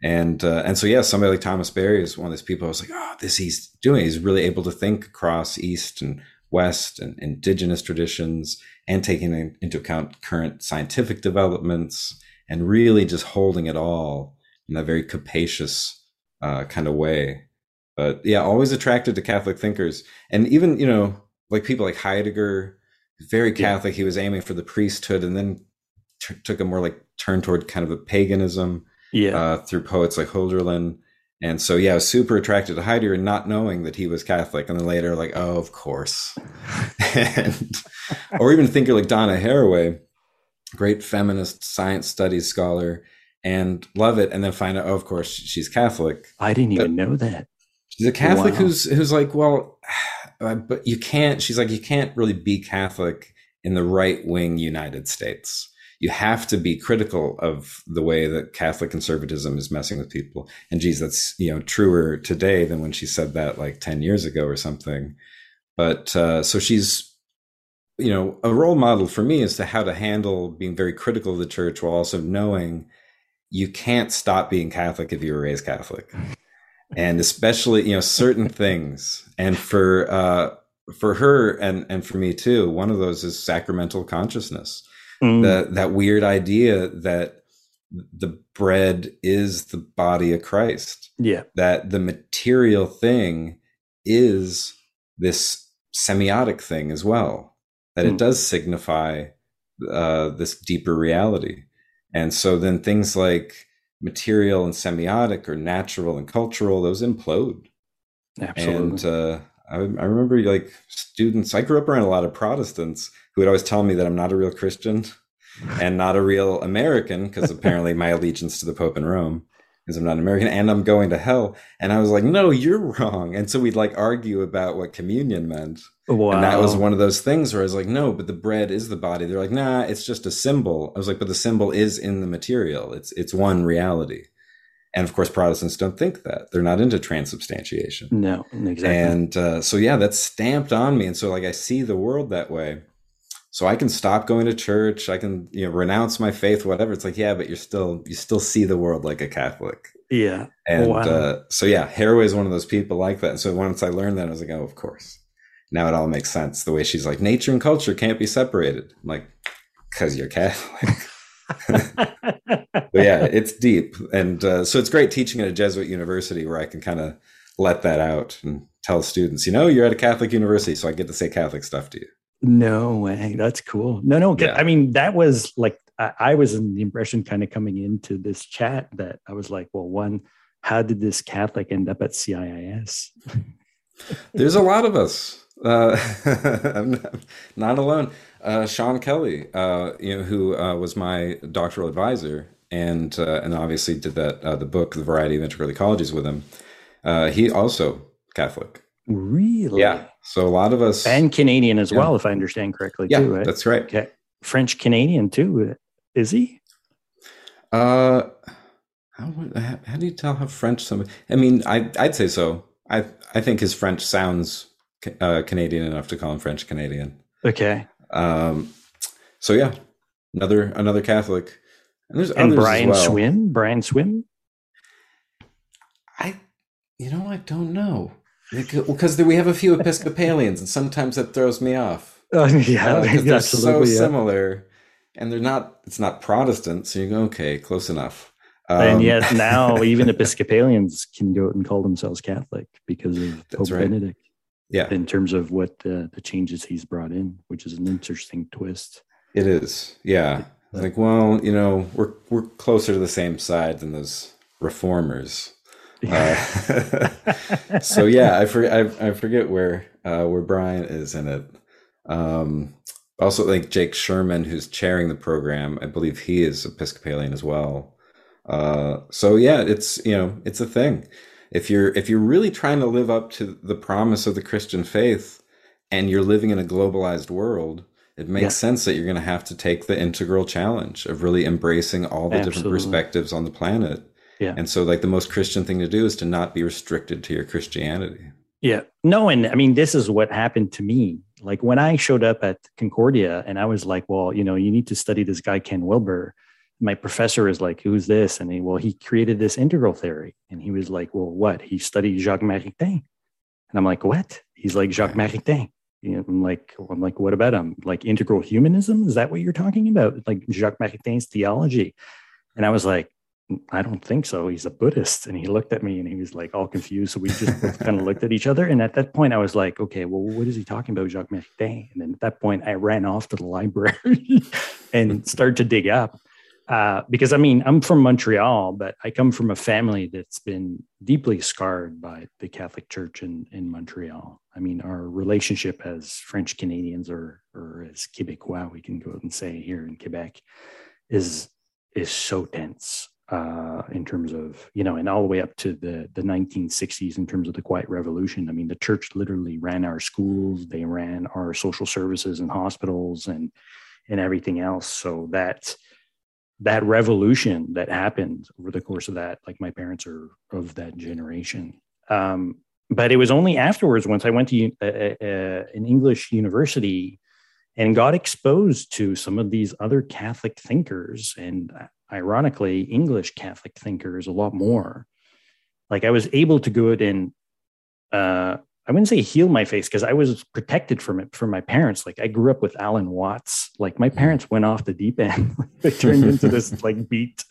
And uh, and so, yeah, somebody like Thomas Berry is one of those people. I was like, oh, this he's doing. He's really able to think across East and West and indigenous traditions, and taking into account current scientific developments, and really just holding it all in a very capacious uh, kind of way. But yeah, always attracted to Catholic thinkers, and even you know like people like Heidegger, very Catholic. Yeah. He was aiming for the priesthood, and then t- took a more like turn toward kind of a paganism. Yeah, uh, through poets like Hölderlin. And so, yeah, I was super attracted to Heidegger, not knowing that he was Catholic. And then later, like, oh, of course. and, or even thinker like Donna Haraway, great feminist science studies scholar, and love it. And then find out, oh, of course, she's Catholic. I didn't even know that. She's a Catholic wow. who's who's like, well, but you can't. She's like, you can't really be Catholic in the right wing United States. You have to be critical of the way that Catholic conservatism is messing with people. And geez, that's you know truer today than when she said that like ten years ago or something. But uh, so she's you know a role model for me as to how to handle being very critical of the church while also knowing you can't stop being Catholic if you were raised Catholic and especially you know certain things. And for uh for her and and for me too one of those is sacramental consciousness. Mm. that that weird idea that the bread is the body of Christ. Yeah. That the material thing is this semiotic thing as well. That mm. it does signify uh this deeper reality. And so then things like material and semiotic or natural and cultural, those implode. Absolutely. And uh, I, I, remember like students, I grew up around a lot of Protestants who would always tell me that I'm not a real Christian and not a real American because apparently my allegiance to the Pope in Rome because I'm not American and I'm going to hell. And I was like, no, you're wrong. And so we'd like argue about what communion meant. Wow. And that was one of those things where I was like, no, but the bread is the body. They're like, nah, it's just a symbol. I was like, but the symbol is in the material. It's it's one reality. And of course, Protestants don't think that. They're not into transubstantiation. No, exactly. And uh, so, yeah, that's stamped on me. And so, like, I see the world that way. so I can stop going to church. I can, you know, renounce my faith, whatever. It's like, yeah, but you're still, you still see the world like a Catholic. Yeah. And wow. uh, so, yeah, Haraway is one of those people like that. And so once I learned that, I was like, oh, of course. Now it all makes sense. The way she's like, nature and culture can't be separated. I'm like, because you're Catholic. but yeah, it's deep. And uh, so it's great teaching at a Jesuit university where I can kind of let that out and tell students, you know, you're at a Catholic university, so I get to say Catholic stuff to you. No way. That's cool. No, no. Yeah. I mean, that was like, I, I was in the impression kind of coming into this chat that I was like, well, one, how did this Catholic end up at CIIS? There's a lot of us. Uh, I'm not, alone. Uh, Sean Kelly, uh, you know, who uh, was my doctoral advisor, and uh, and obviously did that uh, the book, The Variety of Integral Ecologies, with him. he also Catholic. Really? Yeah. So a lot of us and Canadian as yeah. well, if I understand correctly. Yeah, too, right? that's right. Okay. French Canadian too. Is he? Uh, how, how do you tell how French somebody? I mean, I I'd say so. I I think his French sounds uh, Canadian enough to call him French Canadian. Okay. Um. So yeah, another another Catholic. And there's and Brian well. Swimme. Brian Swimme. I, you know, I don't know. Because we have a few Episcopalians, and sometimes that throws me off. Uh, yeah, uh, they're so yeah. similar, and they're not. It's not Protestant, so you go, okay, close enough. Um, and yet now even Episcopalians can go and call themselves Catholic because of Pope right. Benedict. Yeah, in terms of what uh, the changes he's brought in, which is an interesting twist. It is, yeah. Like, well, you know, we're we're closer to the same side than those reformers. Uh, so yeah, I, for, I, I forget where uh, where Brian is in it. Um, also, like Jake Sherman, who's chairing the program, I believe he is Episcopalian as well. Uh, so yeah, it's you know it's a thing. If you're if you're really trying to live up to the promise of the Christian faith, and you're living in a globalized world, it makes yeah. sense that you're going to have to take the integral challenge of really embracing all the Absolutely. different perspectives on the planet yeah. And so, like, the most Christian thing to do is to not be restricted to your Christianity. Yeah. No, and I mean, this is what happened to me. Like, when I showed up at Concordia and I was like, well, you know, you need to study this guy, Ken Wilber. My professor is like, who's this? And he, well, he created this integral theory. And he was like, well, what? He studied Jacques Maritain. And I'm like, what? He's like, Jacques Maritain. You know, I'm like, I'm like, what about him? Like integral humanism? Is that what you're talking about? Like Jacques Maritain's theology? And I was like, mm, I don't think so. He's a Buddhist. And he looked at me and he was like all confused. So we just kind of looked at each other. And at that point, I was like, okay, well, what is he talking about, Jacques Maritain? And then at that point, I ran off to the library and started to dig up. Uh, because I mean, I'm from Montreal, but I come from a family that's been deeply scarred by the Catholic Church in, in Montreal. I mean, our relationship as French Canadians or, or as Quebecois, we can go and say here in Quebec, is is so tense uh, in terms of you know, and all the way up to the the 1960s in terms of the Quiet Revolution. I mean, the church literally ran our schools, they ran our social services and hospitals and and everything else. So that that revolution that happened over the course of that, like my parents are of that generation. Um, but it was only afterwards, once I went to uh, uh, uh an English university and got exposed to some of these other Catholic thinkers and ironically, English Catholic thinkers a lot more. Like I was able to go out and uh, I wouldn't say heal my face because I was protected from it from my parents. Like I grew up with Alan Watts. Like my parents went off the deep end. they turned into this like beat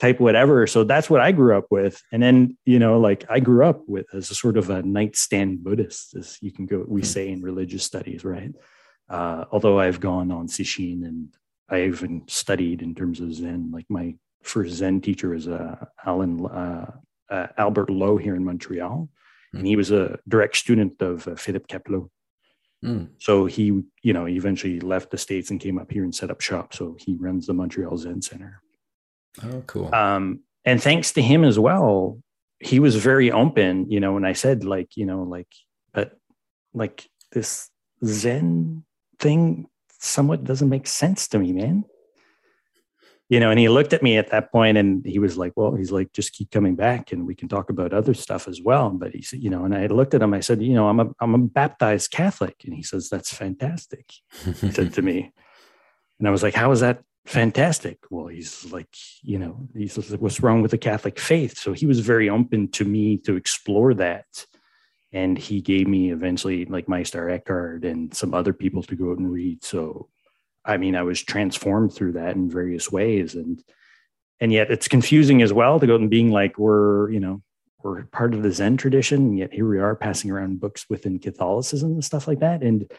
type whatever. So that's what I grew up with. And then, you know, like I grew up with as a sort of a nightstand Buddhist, as you can go, we hmm. say in religious studies, right? Uh, although I've gone on Sesshin and I even studied in terms of Zen. Like my first Zen teacher is uh, Alan uh, uh, Albert Low here in Montreal. And he was a direct student of uh, Philippe Kapleau. Mm. So he, you know, eventually left the states and came up here and set up shop. So he runs the Montreal Zen Center. Oh, cool. Um, and thanks to him as well, he was very open. You know, and I said like, you know, like, but like this Zen thing somewhat doesn't make sense to me, man. You know, and he looked at me at that point and he was like, Well, he's like, just keep coming back and we can talk about other stuff as well. But he said, you know, and I looked at him, I said, you know, I'm a I'm a baptized Catholic. And he says, That's fantastic. he said to me. And I was like, how is that fantastic? Well, he's like, you know, he's like, what's wrong with the Catholic faith? So he was very open to me to explore that. And he gave me eventually like Meister Eckhart and some other people to go out and read. So, I mean, I was transformed through that in various ways. And, and yet it's confusing as well to go and being like, we're, you know, we're part of the Zen tradition. And yet here we are passing around books within Catholicism and stuff like that. And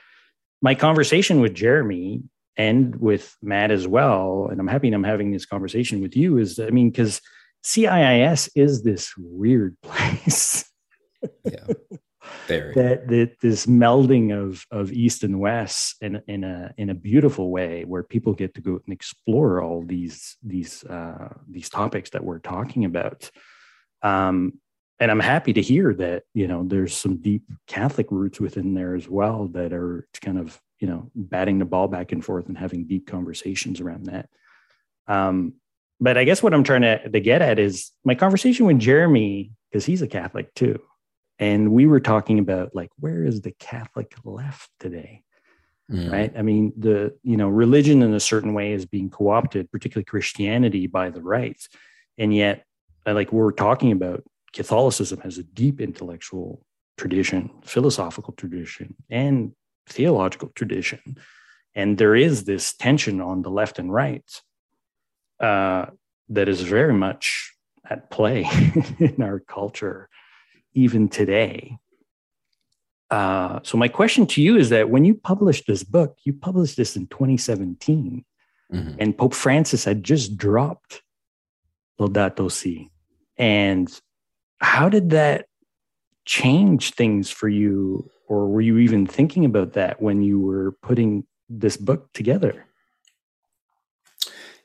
my conversation with Jeremy and with Matt as well, and I'm happy I'm having this conversation with you, is I mean, because CIIS is this weird place. yeah. That, that this melding of of east and west in in a in a beautiful way where people get to go and explore all these these uh, these topics that we're talking about um, and I'm happy to hear that you know there's some deep Catholic roots within there as well that are kind of you know batting the ball back and forth and having deep conversations around that. Um, but I guess what I'm trying to, to get at is my conversation with Jeremy because he's a Catholic too, and we were talking about like where is the Catholic left today, mm. right? I mean the you know religion in a certain way is being co-opted, particularly Christianity by the right, and yet like we're talking about Catholicism has a deep intellectual tradition, philosophical tradition, and theological tradition. And there is this tension on the left and right uh, that is very much at play in our culture, even today. Uh, so, my question to you is that when you published this book, you published this in 2017, mm-hmm. and Pope Francis had just dropped Laudato Si. And how did that change things for you or were you even thinking about that when you were putting this book together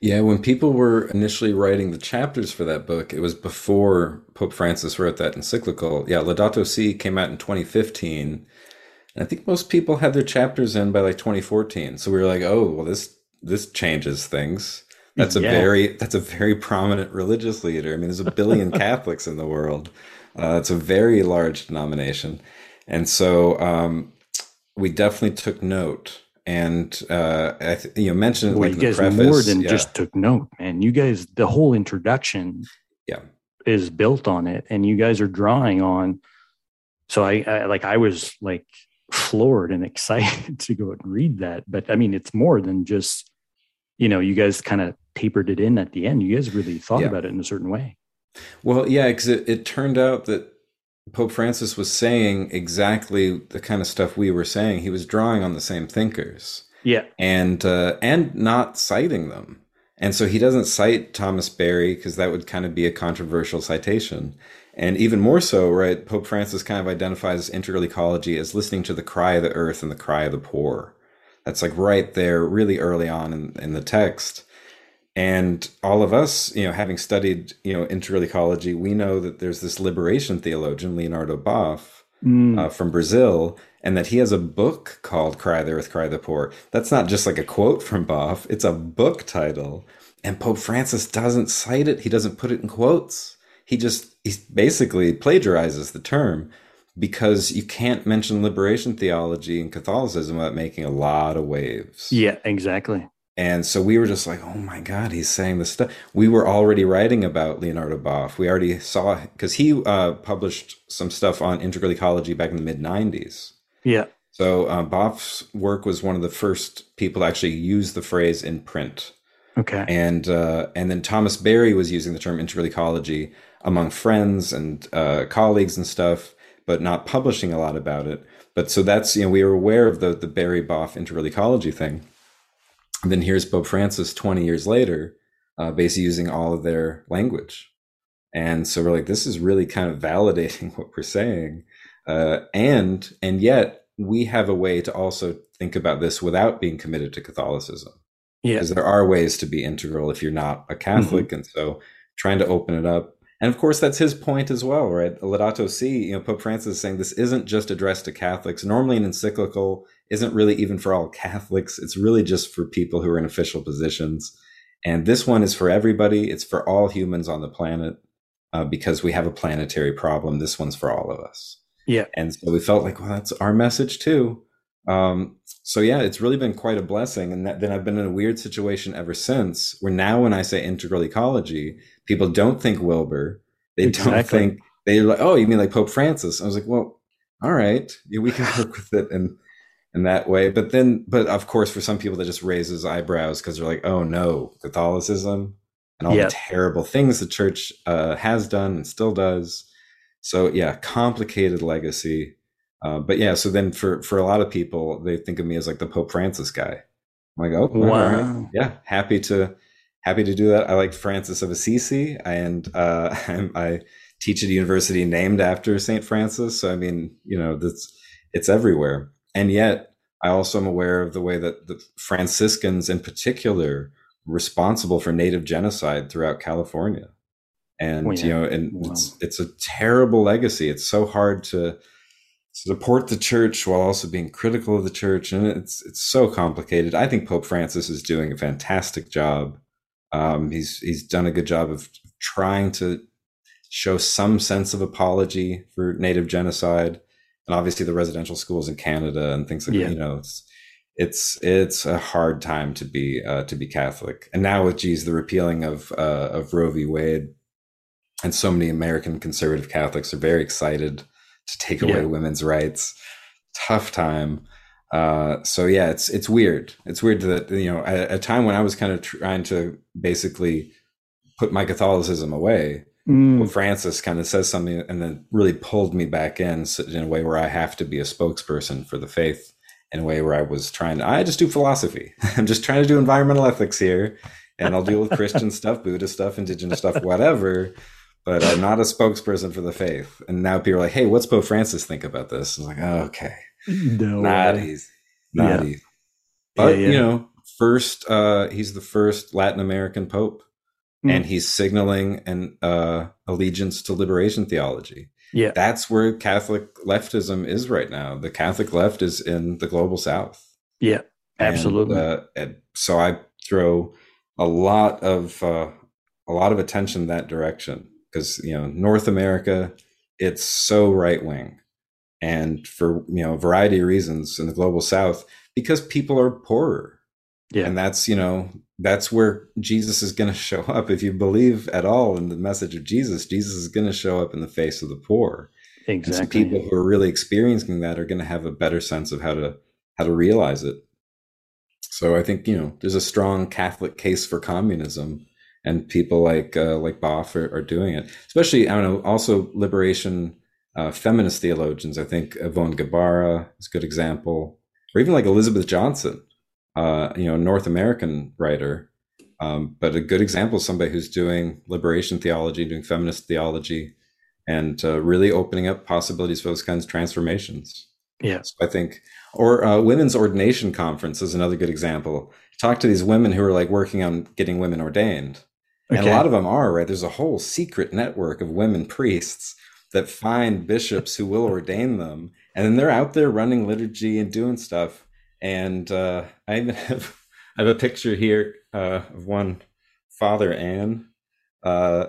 yeah when people were initially writing the chapters for that book it was before pope francis wrote that encyclical yeah laudato si came out in 2015 and i think most people had their chapters in by like 2014 so we were like oh well this this changes things that's a yeah. very that's a very prominent religious leader. I mean, there's a billion Catholics in the world. Uh, it's a very large denomination, and so um, we definitely took note. And uh, I th- you know mentioned well, like you guys preface, more than yeah. just took note, man. You guys, the whole introduction, yeah, is built on it, and you guys are drawing on. So I, I like I was like floored and excited to go and read that, but I mean, it's more than just you know you guys kind of tapered it in at the end. You guys really thought yeah. about it in a certain way. Well, yeah, because it, it turned out that Pope Francis was saying exactly the kind of stuff we were saying. He was drawing on the same thinkers. Yeah. And uh, and not citing them. And so he doesn't cite Thomas Berry because that would kind of be a controversial citation. And even more so, right, Pope Francis kind of identifies integral ecology as listening to the cry of the earth and the cry of the poor. That's like right there, really early on in, in the text. And all of us, you know, having studied, you know, integral ecology, we know that there's this liberation theologian, Leonardo Boff, mm. uh, from Brazil, and that he has a book called Cry the Earth, Cry the Poor. That's not just like a quote from Boff, it's a book title. And Pope Francis doesn't cite it, he doesn't put it in quotes. He just, he basically plagiarizes the term because you can't mention liberation theology in Catholicism without making a lot of waves. Yeah, exactly. And so we were just like, oh my God, he's saying this stuff. We were already writing about Leonardo Boff. We already saw, because he uh, published some stuff on integral ecology back in the mid 90s. Yeah. So uh, Boff's work was one of the first people to actually use the phrase in print. Okay. And uh, and then Thomas Berry was using the term integral ecology among friends and uh, colleagues and stuff, but not publishing a lot about it. But so that's you know we were aware of the the Berry Boff integral ecology thing. And then here's Pope Francis 20 years later, uh, basically using all of their language. And so we're like, this is really kind of validating what we're saying. Uh, and and yet we have a way to also think about this without being committed to Catholicism. Yeah. Because there are ways to be integral if you're not a Catholic. Mm-hmm. And so trying to open it up. And of course, that's his point as well, right? Laudato Si, you know, Pope Francis is saying this isn't just addressed to Catholics. Normally, an encyclical isn't really even for all Catholics. It's really just for people who are in official positions. And this one is for everybody. It's for all humans on the planet uh, because we have a planetary problem. This one's for all of us. Yeah. And so we felt like, well, that's our message too. Um, so yeah, it's really been quite a blessing. And that, then I've been in a weird situation ever since where now when I say integral ecology, people don't think Wilber. They exactly. don't think they're like, oh, you mean like Pope Francis? I was like, well, all right, yeah, we can work with it in in that way. But then, but of course, for some people, that just raises eyebrows because they're like, oh no, Catholicism and all yep. the terrible things the church uh, has done and still does. So yeah, complicated legacy. Uh, but yeah, so then for for a lot of people, they think of me as like the Pope Francis guy. I'm like, oh, wow, right. yeah, happy to happy to do that. I like Francis of Assisi, and uh, I teach at a university named after Saint Francis. So I mean, you know, that's it's everywhere. And yet, I also am aware of the way that the Franciscans, in particular, responsible for native genocide throughout California. And oh, yeah. you know, and wow. it's it's a terrible legacy. It's so hard to support the church while also being critical of the church, and it's it's so complicated. I think Pope Francis is doing a fantastic job. Um, he's he's done a good job of trying to show some sense of apology for native genocide and obviously the residential schools in Canada and things like yeah. that. You know, it's it's it's a hard time to be uh, to be Catholic. And now with geez, the repealing of uh, of Roe v. Wade, and so many American conservative Catholics are very excited to take away yeah. women's rights. Tough time. Uh, so yeah, it's it's weird. It's weird that you know at a time when I was kind of trying to basically put my Catholicism away, Mm. Francis kind of says something and then really pulled me back in in a way where I have to be a spokesperson for the faith in a way where I was trying to, I just do philosophy. I'm just trying to do environmental ethics here and I'll deal with Christian stuff, Buddhist stuff, indigenous stuff, whatever. But I'm not a spokesperson for the faith. And now people are like, hey, what's Pope Francis think about this? I was like, oh, okay. No not way. easy. Not yeah. easy. But, yeah, yeah. you know, first, uh, he's the first Latin American Pope mm. and he's signaling an uh, allegiance to liberation theology. Yeah, that's where Catholic leftism is right now. The Catholic left is in the global South. Yeah, absolutely. And, uh, and so I throw a lot of uh, a lot of attention that direction because you know North America, it's so right wing, and for you know a variety of reasons in the global South because people are poorer. Yeah, and that's you know that's where Jesus is going to show up. If you believe at all in the message of Jesus, Jesus is going to show up in the face of the poor. Exactly. And people who are really experiencing that are going to have a better sense of how to how to realize it. So I think you know there's a strong Catholic case for communism, and people like uh, like Boff are, are, doing it. Especially I don't know. Also, liberation uh, feminist theologians. I think Ivone Gebara is a good example, or even like Elizabeth Johnson uh, you know, North American writer, um, but a good example of somebody who's doing liberation theology, doing feminist theology, and uh, really opening up possibilities for those kinds of transformations. Yeah, so I think, or uh, women's ordination conference is another good example. Talk to these women who are like working on getting women ordained, okay. and a lot of them are right. There's a whole secret network of women priests that find bishops who will ordain them, and then they're out there running liturgy and doing stuff and uh, I even have I have a picture here uh, of one Father Anne, uh,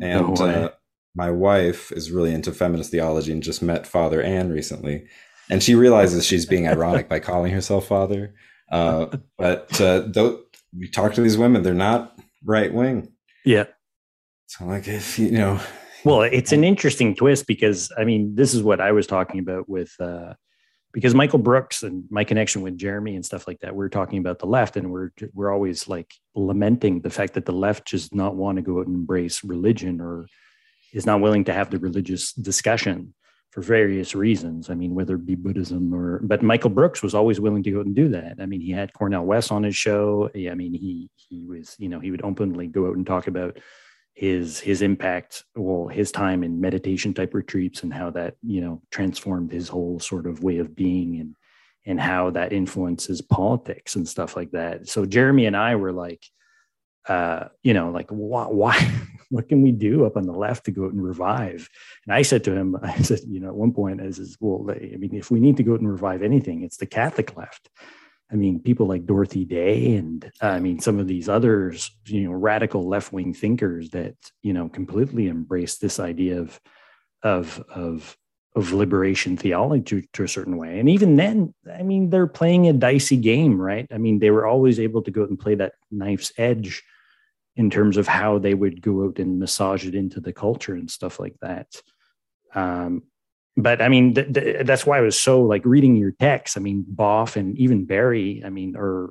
and no uh, my wife is really into feminist theology and just met Father Anne recently, and she realizes she's being ironic by calling herself Father. Uh, but uh, though you talk to these women, they're not right wing. Yeah. So like if you know. Well, it's an interesting twist because I mean, this is what I was talking about with uh, because Michael Brooks and my connection with Jeremy and stuff like that, we're talking about the left, and we're we're always like lamenting the fact that the left does not want to go out and embrace religion or is not willing to have the religious discussion for various reasons. I mean, whether it be Buddhism or, but Michael Brooks was always willing to go out and do that. I mean, he had Cornel West on his show. I mean, he he was, you know, he would openly go out and talk about his his impact well his time in meditation type retreats and how that you know transformed his whole sort of way of being and and how that influences politics and stuff like that. So jeremy and i were like uh you know like why, why what can we do up on the left to go out and revive? And i said to him i said you know at one point as is well i mean if we need to go out and revive anything it's the catholic left I mean, people like Dorothy Day and uh, I mean, some of these others, you know, radical left wing thinkers that, you know, completely embrace this idea of, of, of of liberation theology to, to, a certain way. And even then, I mean, they're playing a dicey game, right? I mean, they were always able to go out and play that knife's edge in terms of how they would go out and massage it into the culture and stuff like that. Um, but I mean, th- th- that's why I was so like reading your text. I mean, Boff and even Berry, I mean, are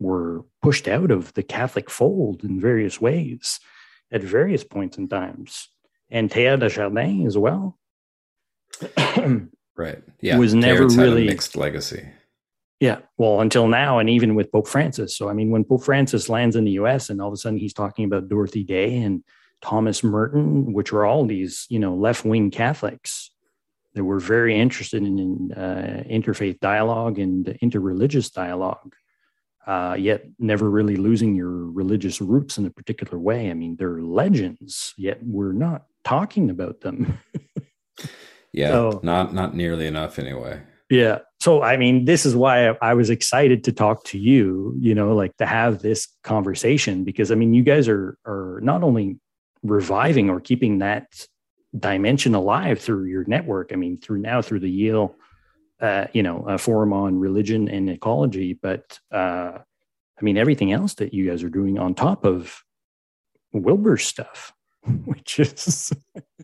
were pushed out of the Catholic fold in various ways at various points in times, and de Chardin as well. right. Yeah. Was never really mixed legacy. Yeah. Well, until now, and even with Pope Francis. So, I mean, when Pope Francis lands in the US and all of a sudden he's talking about Dorothy Day and Thomas Merton, which are all these, you know, left wing Catholics that were very interested in, in uh, interfaith dialogue and interreligious dialogue, uh, yet never really losing your religious roots in a particular way. I mean, they're legends, yet we're not talking about them. yeah, so, not not nearly enough anyway. Yeah. So, I mean, this is why I, I was excited to talk to you, you know, like to have this conversation because I mean, you guys are are not only reviving or keeping that dimension alive through your network. I mean, through now through the Yale, uh, you know, uh, forum on religion and ecology, but uh, I mean everything else that you guys are doing on top of Wilber stuff, which is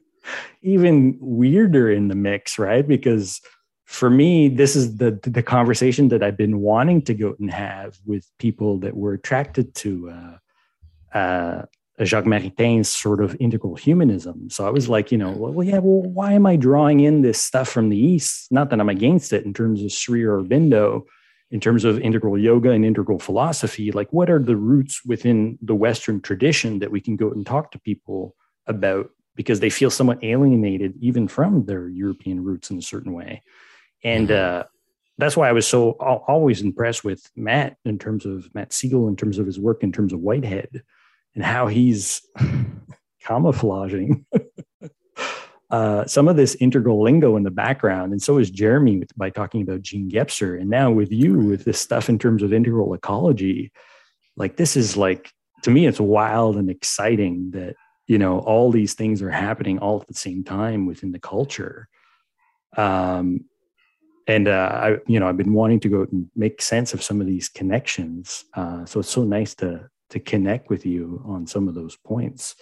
even weirder in the mix, right? Because for me, this is the the conversation that I've been wanting to go and have with people that were attracted to uh, uh, Jacques Maritain's sort of integral humanism. So I was like, you know, well, yeah, well, why am I drawing in this stuff from the East? Not that I'm against it in terms of Sri Aurobindo, in terms of integral yoga and integral philosophy. Like, what are the roots within the Western tradition that we can go and talk to people about because they feel somewhat alienated even from their European roots in a certain way? And mm-hmm. uh, that's why I was so always impressed with Matt in terms of Matt Segall, in terms of his work, in terms of Whitehead, and how he's camouflaging uh, some of this integral lingo in the background. And so is Jeremy with, by talking about Jean Gebser. And now with you, with this stuff in terms of integral ecology, like this is like, to me, it's wild and exciting that, you know, all these things are happening all at the same time within the culture. Um, and uh, I, you know, I've been wanting to go and make sense of some of these connections. Uh, so it's so nice to to connect with you on some of those points.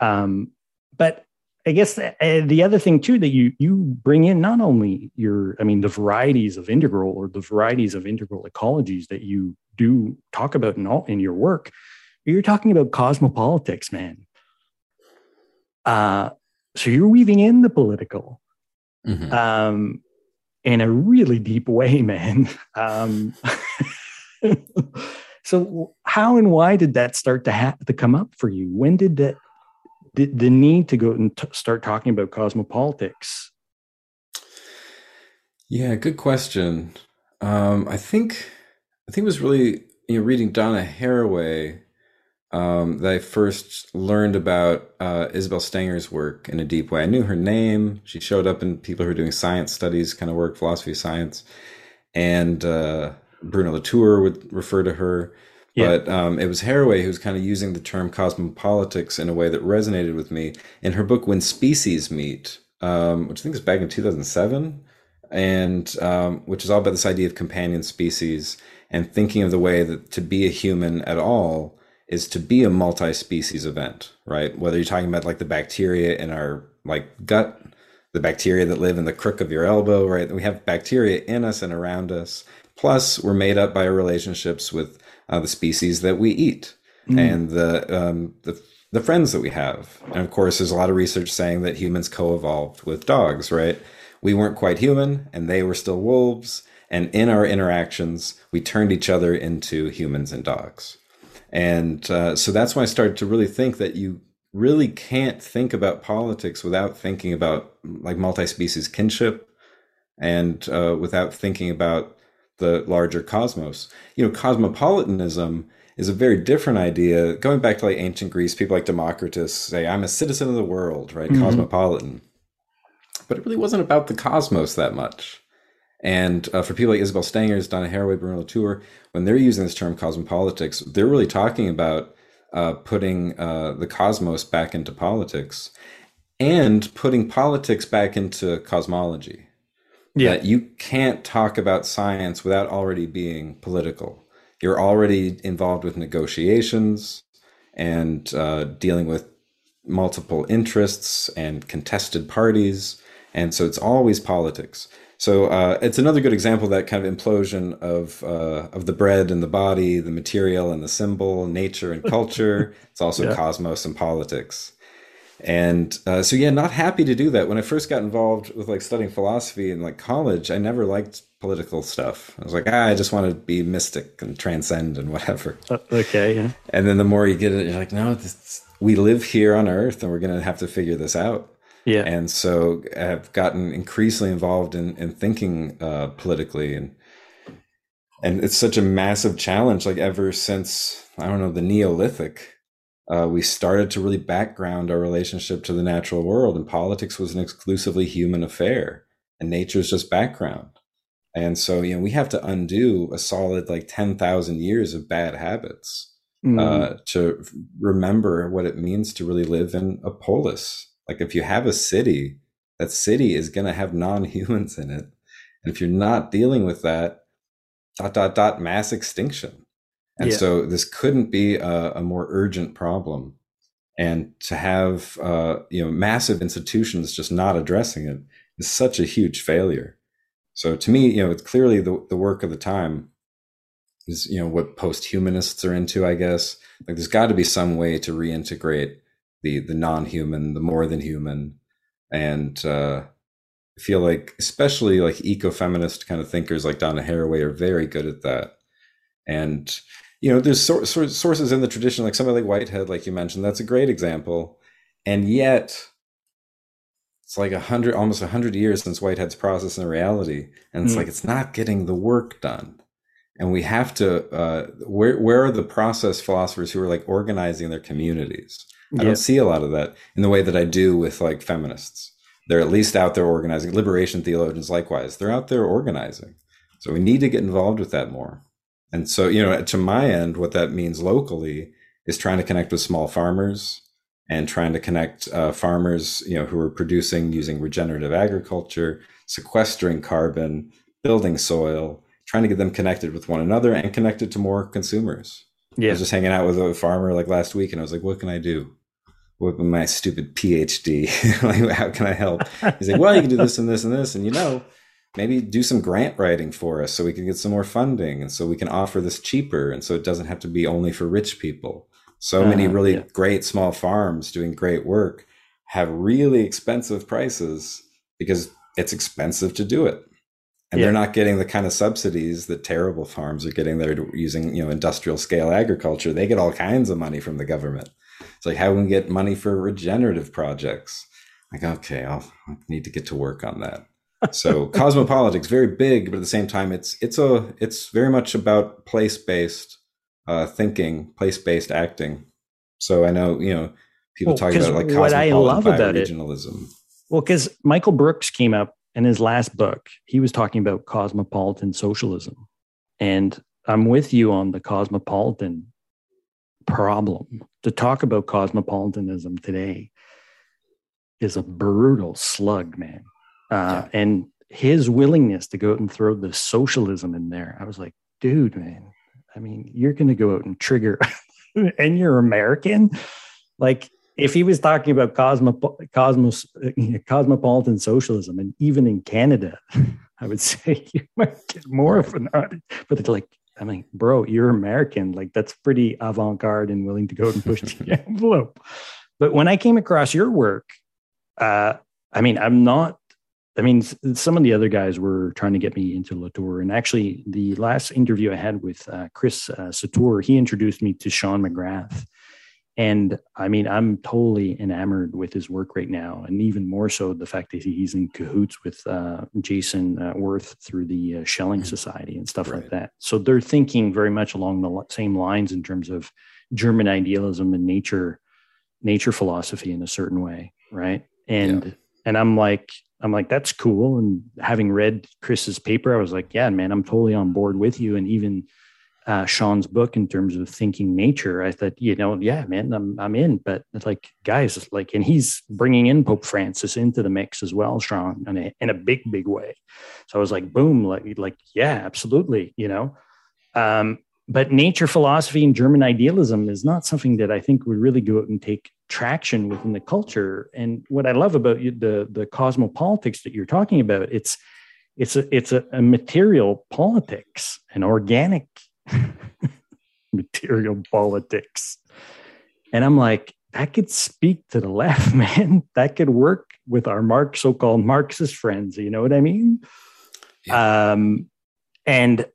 Um, but I guess the, uh, the, other thing too that you you bring in not only your, I mean, the varieties of integral or the varieties of integral ecologies that you do talk about in all in your work, you're talking about cosmopolitics, man. Uh, so you're weaving in the political. Mm-hmm. Um, in a really deep way, man. Um, so, how and why did that start to ha- to come up for you? When did that did the need to go and t- start talking about cosmopolitics? Yeah, good question. Um, I think I think it was really you know reading Donna Haraway um, that I first learned about uh, Isabel Stengers' work in a deep way. I knew her name. She showed up in people who are doing science studies, kind of work, philosophy science. And uh, Bruno Latour would refer to her. Yeah. But um, it was Haraway who was kind of using the term cosmopolitics in a way that resonated with me. In her book, When Species Meet, um, which I think is back in 2007, and um, which is all about this idea of companion species and thinking of the way that to be a human at all is to be a multi-species event, right? Whether you're talking about like the bacteria in our like gut, the bacteria that live in the crook of your elbow, right? We have bacteria in us and around us. Plus, we're made up by our relationships with uh, the species that we eat mm. and the um, the the friends that we have. And of course, there's a lot of research saying that humans co-evolved with dogs, right? We weren't quite human, and they were still wolves. And in our interactions, we turned each other into humans and dogs. And uh, so that's why I started to really think that you really can't think about politics without thinking about like multi-species kinship and uh, without thinking about the larger cosmos. You know, cosmopolitanism is a very different idea. Going back to like ancient Greece, people like Democritus say, "I'm a citizen of the world," right? Mm-hmm. Cosmopolitan. But it really wasn't about the cosmos that much. And uh, for people like Isabel Stengers, Donna Haraway, Bruno Latour, when they're using this term cosmopolitics, they're really talking about uh, putting uh, the cosmos back into politics. and putting politics back into cosmology. Yeah. That you can't talk about science without already being political. You're already involved with negotiations and uh, dealing with multiple interests and contested parties. And so it's always politics. So uh, it's another good example of that kind of implosion of uh, of the bread and the body, the material and the symbol, nature and culture. it's also yeah. cosmos and politics. And uh, so yeah, not happy to do that. When I first got involved with like studying philosophy in like college, I never liked political stuff. I was like, ah, I just want to be mystic and transcend and whatever. Uh, okay, yeah. And then the more you get it, you're like, no, this, we live here on Earth, and we're gonna have to figure this out. Yeah. And so I've gotten increasingly involved in, in thinking uh, politically and and it's such a massive challenge. Like ever since I don't know the Neolithic, uh, we started to really background our relationship to the natural world, and politics was an exclusively human affair, and nature is just background. And so you know we have to undo a solid like ten thousand years of bad habits mm. uh, to remember what it means to really live in a polis like if you have a city, that city is going to have non-humans in it. And if you're not dealing with that, dot, dot, dot, mass extinction. And yeah. so this couldn't be a, a, more urgent problem. And to have, uh, you know, massive institutions just not addressing it is such a huge failure. So to me, you know, it's clearly the, the work of the time is, you know, what post-humanists are into, I guess. Like there's got to be some way to reintegrate the the non-human, the more than human, and uh, I feel like especially like eco-feminist kind of thinkers like Donna Haraway are very good at that. And you know, there's so, so, sources in the tradition, like somebody like Whitehead, like you mentioned, that's a great example. And yet, it's like a hundred, almost a hundred years since Whitehead's process and reality, and it's mm. like it's not getting the work done. And we have to. Uh, where where are the process philosophers who are like organizing their communities? I don't see a lot of that in the way that I do with like feminists. They're at least out there organizing. Liberation theologians, likewise, they're out there organizing. So we need to get involved with that more. And so, you know, to my end, what that means locally is trying to connect with small farmers and trying to connect uh, farmers, you know, who are producing using regenerative agriculture, sequestering carbon, building soil, trying to get them connected with one another and connected to more consumers. Yeah. I was just hanging out with a farmer like last week and I was like, what can I do? with my stupid PhD. like, how can I help? He's like, well, you can do this and this and this. And, you know, maybe do some grant writing for us so we can get some more funding and so we can offer this cheaper. And so it doesn't have to be only for rich people. So uh, many really yeah. great small farms doing great work have really expensive prices because it's expensive to do it. And yeah. they're not getting the kind of subsidies that terrible farms are getting. They're using, you know, industrial scale agriculture. They get all kinds of money from the government. It's like how can we get money for regenerative projects? Like, okay, I'll I need to get to work on that. So cosmopolitics, very big, but at the same time, it's it's a it's very much about place based uh, thinking, place based acting. So I know you know people well, talk about like what I love about regionalism. It, well, because Michael Brooks came up in his last book, he was talking about cosmopolitan socialism, and I'm with you on the cosmopolitan problem. To talk about cosmopolitanism today is a brutal slug, man. Uh, yeah. And his willingness to go out and throw the socialism in there, I was like, dude, man, I mean, you're going to go out and trigger, and you're American. Like, if he was talking about cosmo, cosmos, cosmopolitan socialism, and even in Canada, I would say you might get more of an, audience. but like I mean, bro, you're American. Like that's pretty avant-garde and willing to go and push the envelope. But when I came across your work, uh, I mean, I'm not. I mean, some of the other guys were trying to get me into Latour, and actually, the last interview I had with uh, Chris uh, Satoor, he introduced me to Sean McGrath, and I mean, I'm totally enamored with his work right now, and even more so the fact that he's in cahoots with uh, Jason uh, Wirth through the uh, Schelling mm-hmm. Society and stuff right. like that. So they're thinking very much along the same lines in terms of German idealism and nature, nature philosophy in a certain way, right? And yeah. and I'm like, I'm like, that's cool. And having read Chris's paper, I was like, yeah, man, I'm totally on board with you. And even uh, Sean's book in terms of thinking nature, I thought, you know, yeah, man, I'm I'm in. But like, guys, like, and he's bringing in Pope Francis into the mix as well, Sean, in a, in a big, big way. So I was like, boom, like, like, yeah, absolutely, you know. Um, but nature philosophy and German idealism is not something that I think would really go out and take traction within the culture. And what I love about you, the the cosmopolitics that you're talking about, it's it's a it's a, a material politics, an organic material politics. And I'm like, that could speak to the left, man. That could work with our Mark so-called Marxist friends. You know what I mean? Yeah. Um, and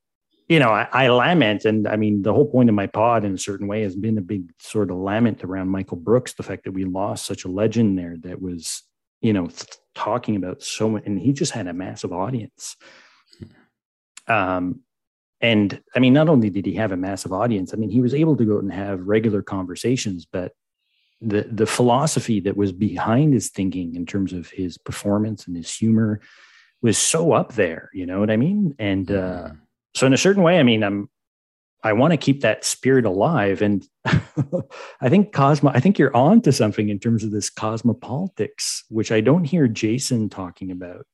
you know, I, I, lament, and I mean, the whole point of my pod, in a certain way, has been a big sort of lament around Michael Brooks, the fact that we lost such a legend there that was, you know, th- talking about so much, and he just had a massive audience. Um, and I mean, not only did he have a massive audience, I mean, he was able to go out and have regular conversations, but the the philosophy that was behind his thinking in terms of his performance and his humor was so up there. You know what I mean? And uh, mm-hmm. So, in a certain way, I mean, I'm I want to keep that spirit alive, and I think Cosmo. I think you're on to something in terms of this cosmopolitics, which I don't hear Jason talking about.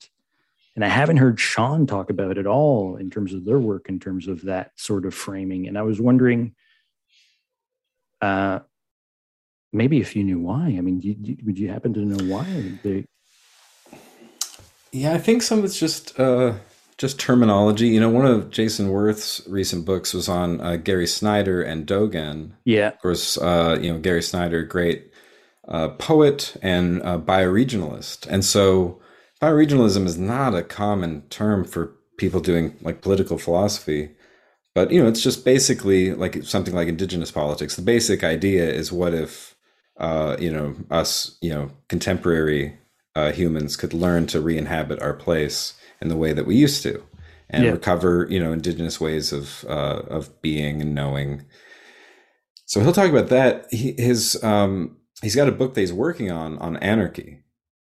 And I haven't heard Sean talk about at all in terms of their work, in terms of that sort of framing. And I was wondering, uh, maybe if you knew why. I mean, you, you, would you happen to know why they? Yeah, I think some of it's just uh, just terminology. You know, one of Jason Wirth's recent books was on uh, Gary Snyder and Dogen. Yeah, of course. Uh, you know, Gary Snyder, great uh, poet and bioregionalist, and so bioregionalism is not a common term for people doing like political philosophy but you know it's just basically like something like indigenous politics the basic idea is what if uh, you know us you know contemporary uh, humans could learn to re-inhabit our place in the way that we used to and yeah. recover you know indigenous ways of uh, of being and knowing so he'll talk about that he, his um, he's got a book that he's working on on anarchy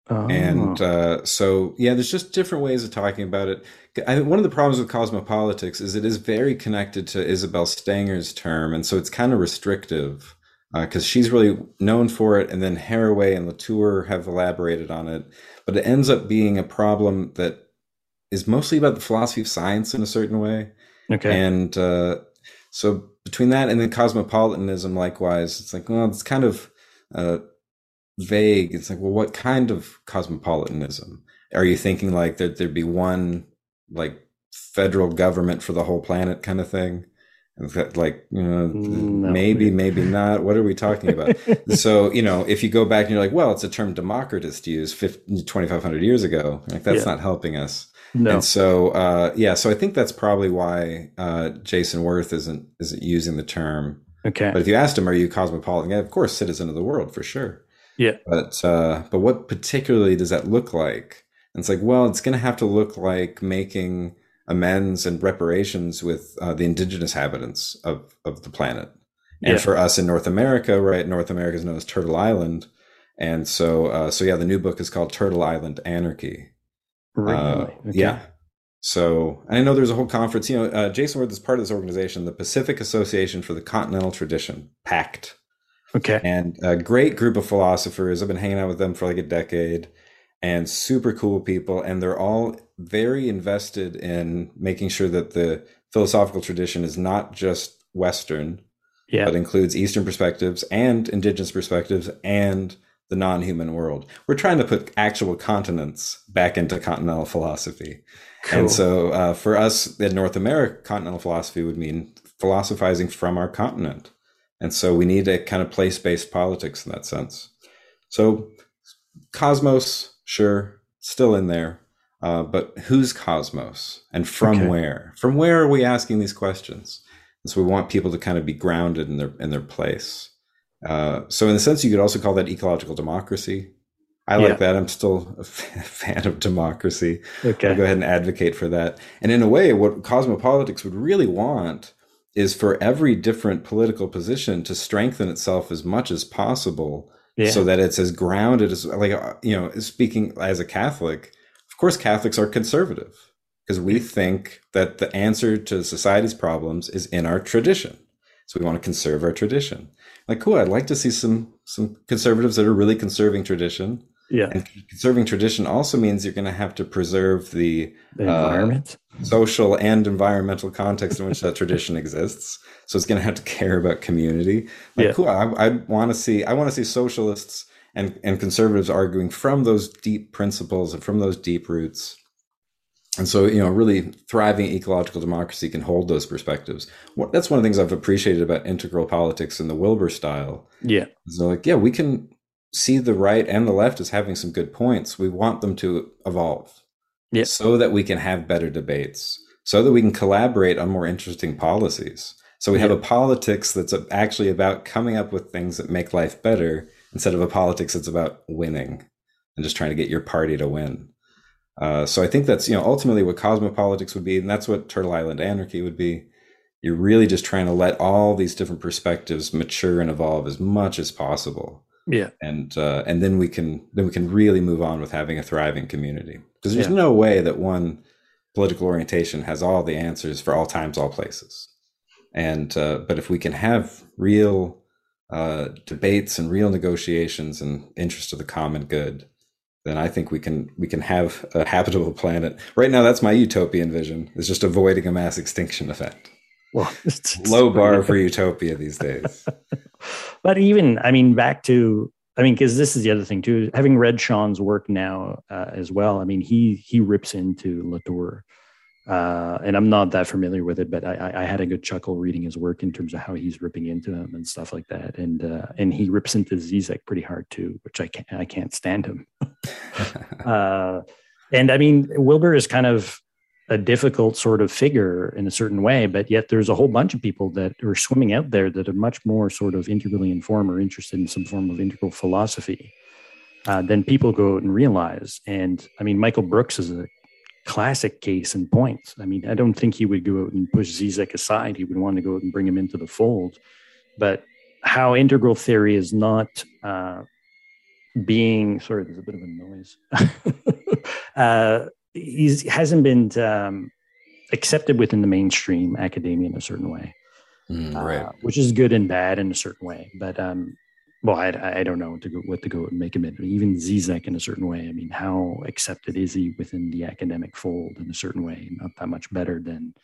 Oh. And uh, so, yeah, there's just different ways of talking about it. I, think one of the problems with cosmopolitics is it is very connected to Isabelle Stengers' term, and so it's kind of restrictive because uh, she's really known for it, and then Haraway and Latour have elaborated on it. But it ends up being a problem that is mostly about the philosophy of science in a certain way. Okay. And uh, so between that and then cosmopolitanism, likewise, it's like, well, it's kind of uh, vague. It's like, well, what kind of cosmopolitanism? Are you thinking like that there'd be one like federal government for the whole planet kind of thing? like you know no. maybe maybe not what are we talking about so you know if you go back and you're like well it's a term Democritus used 2500 years ago like that's yeah. not helping us no. and so uh, yeah so i think that's probably why uh, jason Wirth isn't isn't using the term okay but if you asked him are you cosmopolitan yeah, of course citizen of the world for sure yeah. But uh, but what particularly does that look like? And it's like, well, it's going to have to look like making amends and reparations with uh, the indigenous inhabitants of of the planet. And yeah. for us in North America, right? North America is known as Turtle Island, and so uh, so yeah, the new book is called Turtle Island Anarchy. Really? Uh, okay. Yeah. So I know there's a whole conference. You know, uh, Jason Wirth is part of this organization, the Pacific Association for the Continental Tradition, PACT. Okay. And a great group of philosophers. I've been hanging out with them for like a decade and super cool people. And they're all very invested in making sure that the philosophical tradition is not just Western, yeah. but includes Eastern perspectives and indigenous perspectives and the non human world. We're trying to put actual continents back into continental philosophy. Cool. And so uh, for us in North America, continental philosophy would mean philosophizing from our continent. And so we need a kind of place based politics in that sense. So Cosmos, sure, still in there. Uh, but who's Cosmos and from okay. where? From where are we asking these questions? And so we want people to kind of be grounded in their in their place. Uh, so in a sense, you could also call that ecological democracy. I like yeah. that. I'm still a fan of democracy. Okay. I'll go ahead and advocate for that. And in a way, what cosmopolitics would really want is for every different political position to strengthen itself as much as possible yeah. so that it's as grounded as like uh, you know speaking as a catholic of course catholics are conservative because we think that the answer to society's problems is in our tradition. So we want to conserve our tradition. Like, cool, I'd like to see some some conservatives that are really conserving tradition. Yeah. And conserving tradition also means you're going to have to preserve the, the environment, uh, social and environmental context in which that tradition exists. So it's going to have to care about community. Like, Yeah. cool. I, I want to see. I want to see socialists and and conservatives arguing from those deep principles and from those deep roots. And so, you know, really thriving ecological democracy can hold those perspectives. What, that's one of the things I've appreciated about integral politics in the Wilber style. yeah, Is they're like, yeah, we can see the right and the left as having some good points. We want them to evolve, Yeah. so that we can have better debates, so that we can collaborate on more interesting policies. So we have Yeah. a politics that's actually about coming up with things that make life better, instead of a politics that's about winning and just trying to get your party to win. Uh, so I think that's you know ultimately what cosmopolitics would be, and that's what Turtle Island Anarchy would be. You're really just trying to let all these different perspectives mature and evolve as much as possible, yeah, and uh, and then we can then we can really move on with having a thriving community. Because there's Yeah. no way that one political orientation has all the answers for all times, all places. And uh, but if we can have real uh, debates and real negotiations and interest of the common good, then I think we can we can have a habitable planet. Right now, that's my utopian vision. Is just avoiding a mass extinction event. Well, it's, it's Low bar for utopia these days. but even I mean, back to I mean, because this is the other thing too. Having read Sean's work now uh, as well, I mean, he he rips into Latour, uh, and I'm not that familiar with it, but I, I- had a good chuckle reading his work in terms of how he's ripping into him and stuff like that, and uh, and he rips into Zizek pretty hard too, which I can't I can't stand him. uh, and I mean, Wilber is kind of a difficult sort of figure in a certain way, but yet there's a whole bunch of people that are swimming out there that are much more sort of integrally informed or interested in some form of integral philosophy uh, than people go out and realize. And I mean, Michael Brooks is a classic case in point. I mean, I don't think he would go out and push Zizek aside. He would want to go out and bring him into the fold. But how integral theory is not uh, being sorry, there's a bit of a noise. uh, he's hasn't been um, accepted within the mainstream academia in a certain way, Mm, uh, which is good and bad in a certain way. But um, well, I, I don't know what to go, what to go and make him in. Even Zizek in a certain way. I mean, how accepted is he within the academic fold in a certain way? Not that much better than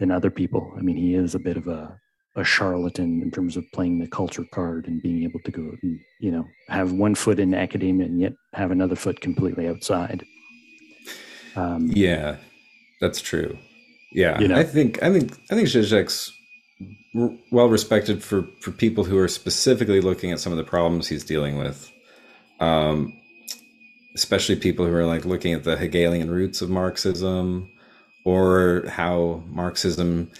than other people. I mean, he is a bit of a a charlatan in terms of playing the culture card and being able to go and you know have one foot in academia and yet have another foot completely outside. Um, Yeah, that's true. Yeah, You know. I think I think I think Zizek's well respected for for people who are specifically looking at some of the problems he's dealing with. Um, especially people who are like looking at the Hegelian roots of Marxism or how Marxism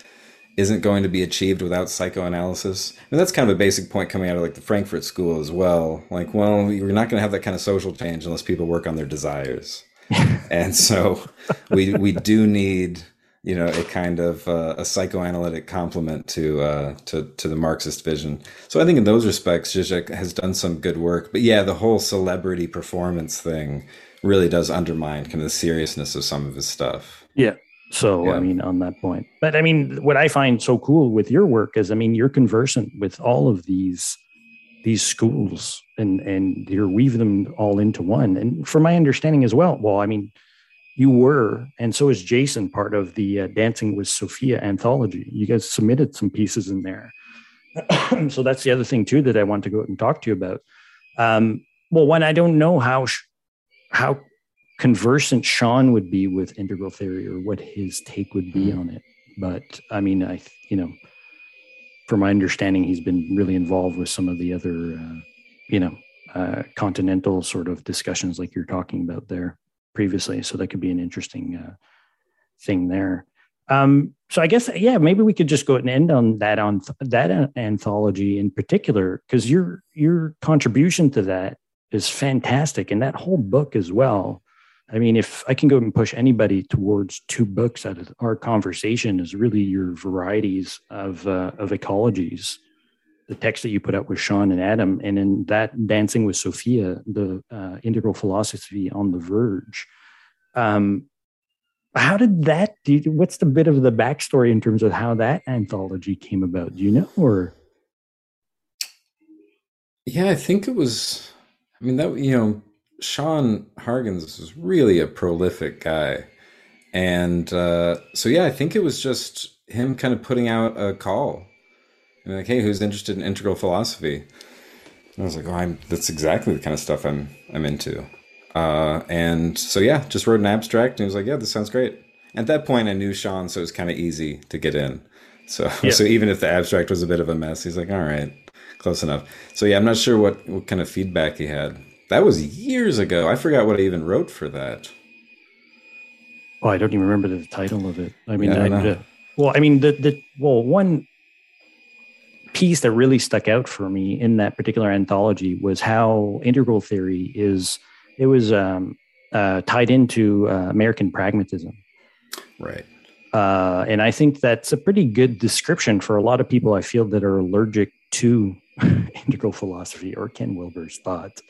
isn't going to be achieved without psychoanalysis. And that's kind of a basic point coming out of like the Frankfurt School as well. Like, well, you're not going to have that kind of social change unless people work on their desires. and so we we do need you know a kind of uh, a psychoanalytic complement to uh, to to the Marxist vision. So I think in those respects, Zizek has done some good work. But yeah, the whole celebrity performance thing really does undermine kind of the seriousness of some of his stuff. Yeah. So, Yeah. I mean, on that point, but I mean, what I find so cool with your work is, I mean, you're conversant with all of these these schools and and you're weave them all into one. And from my understanding as well, well, I mean, you were, and so is Jason, part of the uh, Dancing with Sophia anthology. You guys submitted some pieces in there. so that's the other thing too that I want to go out and talk to you about. Um, well, one, I don't know how sh- how conversant Sean would be with integral theory or what his take would be on it. But I mean, I, you know, from my understanding, he's been really involved with some of the other, uh, you know, uh, continental sort of discussions like you're talking about there previously. So that could be an interesting uh, thing there. Um, so I guess, yeah, maybe we could just go and end on that on that anthology in particular, because your your contribution to that is fantastic, and that whole book as well. I mean, if I can go and push anybody towards two books out of our conversation, is really your varieties of uh, of ecologies. The text that you put out with Sean and Adam, and in that Dancing with Sophia, the uh, integral philosophy on the verge. Um, how did that? Do you, what's the bit of the backstory in terms of how that anthology came about? Do you know, or? Yeah, I think it was. I mean, that you know, Sean Hargens was really a prolific guy, and uh, so yeah, I think it was just him kind of putting out a call, and like, hey, who's interested in integral philosophy? And I was like, oh, I'm. That's exactly the kind of stuff I'm I'm into. Uh, and so yeah, just wrote an abstract, and he was like, yeah, this sounds great. At that point, I knew Sean, so it was kind of easy to get in. So yeah. so even if the abstract was a bit of a mess, he's like, all right, close enough. So yeah, I'm not sure what what kind of feedback he had. That was years ago. I forgot what I even wrote for that. Oh, I don't even remember the title of it. I mean, yeah, I, I well, I mean, the the well, one piece that really stuck out for me in that particular anthology was how integral theory is. It was um, uh, tied into uh, American pragmatism, right? Uh, and I think that's a pretty good description for a lot of people. I feel that are allergic to integral philosophy or Ken Wilber's thought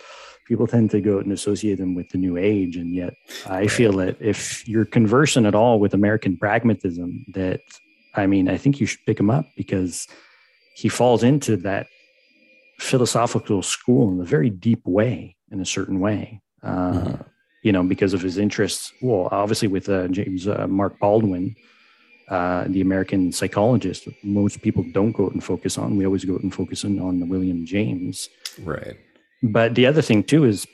people tend to go and associate them with the new age and yet i right. feel that if you're conversant at all with american pragmatism that i mean i think you should pick them up because he falls into that philosophical school in a very deep way in a certain way uh, mm-hmm. you know because of his interests well obviously with uh, james uh, mark baldwin uh, the American psychologist, most people don't go out and focus on. We always go out and focus on, on William James. Right. But the other thing too is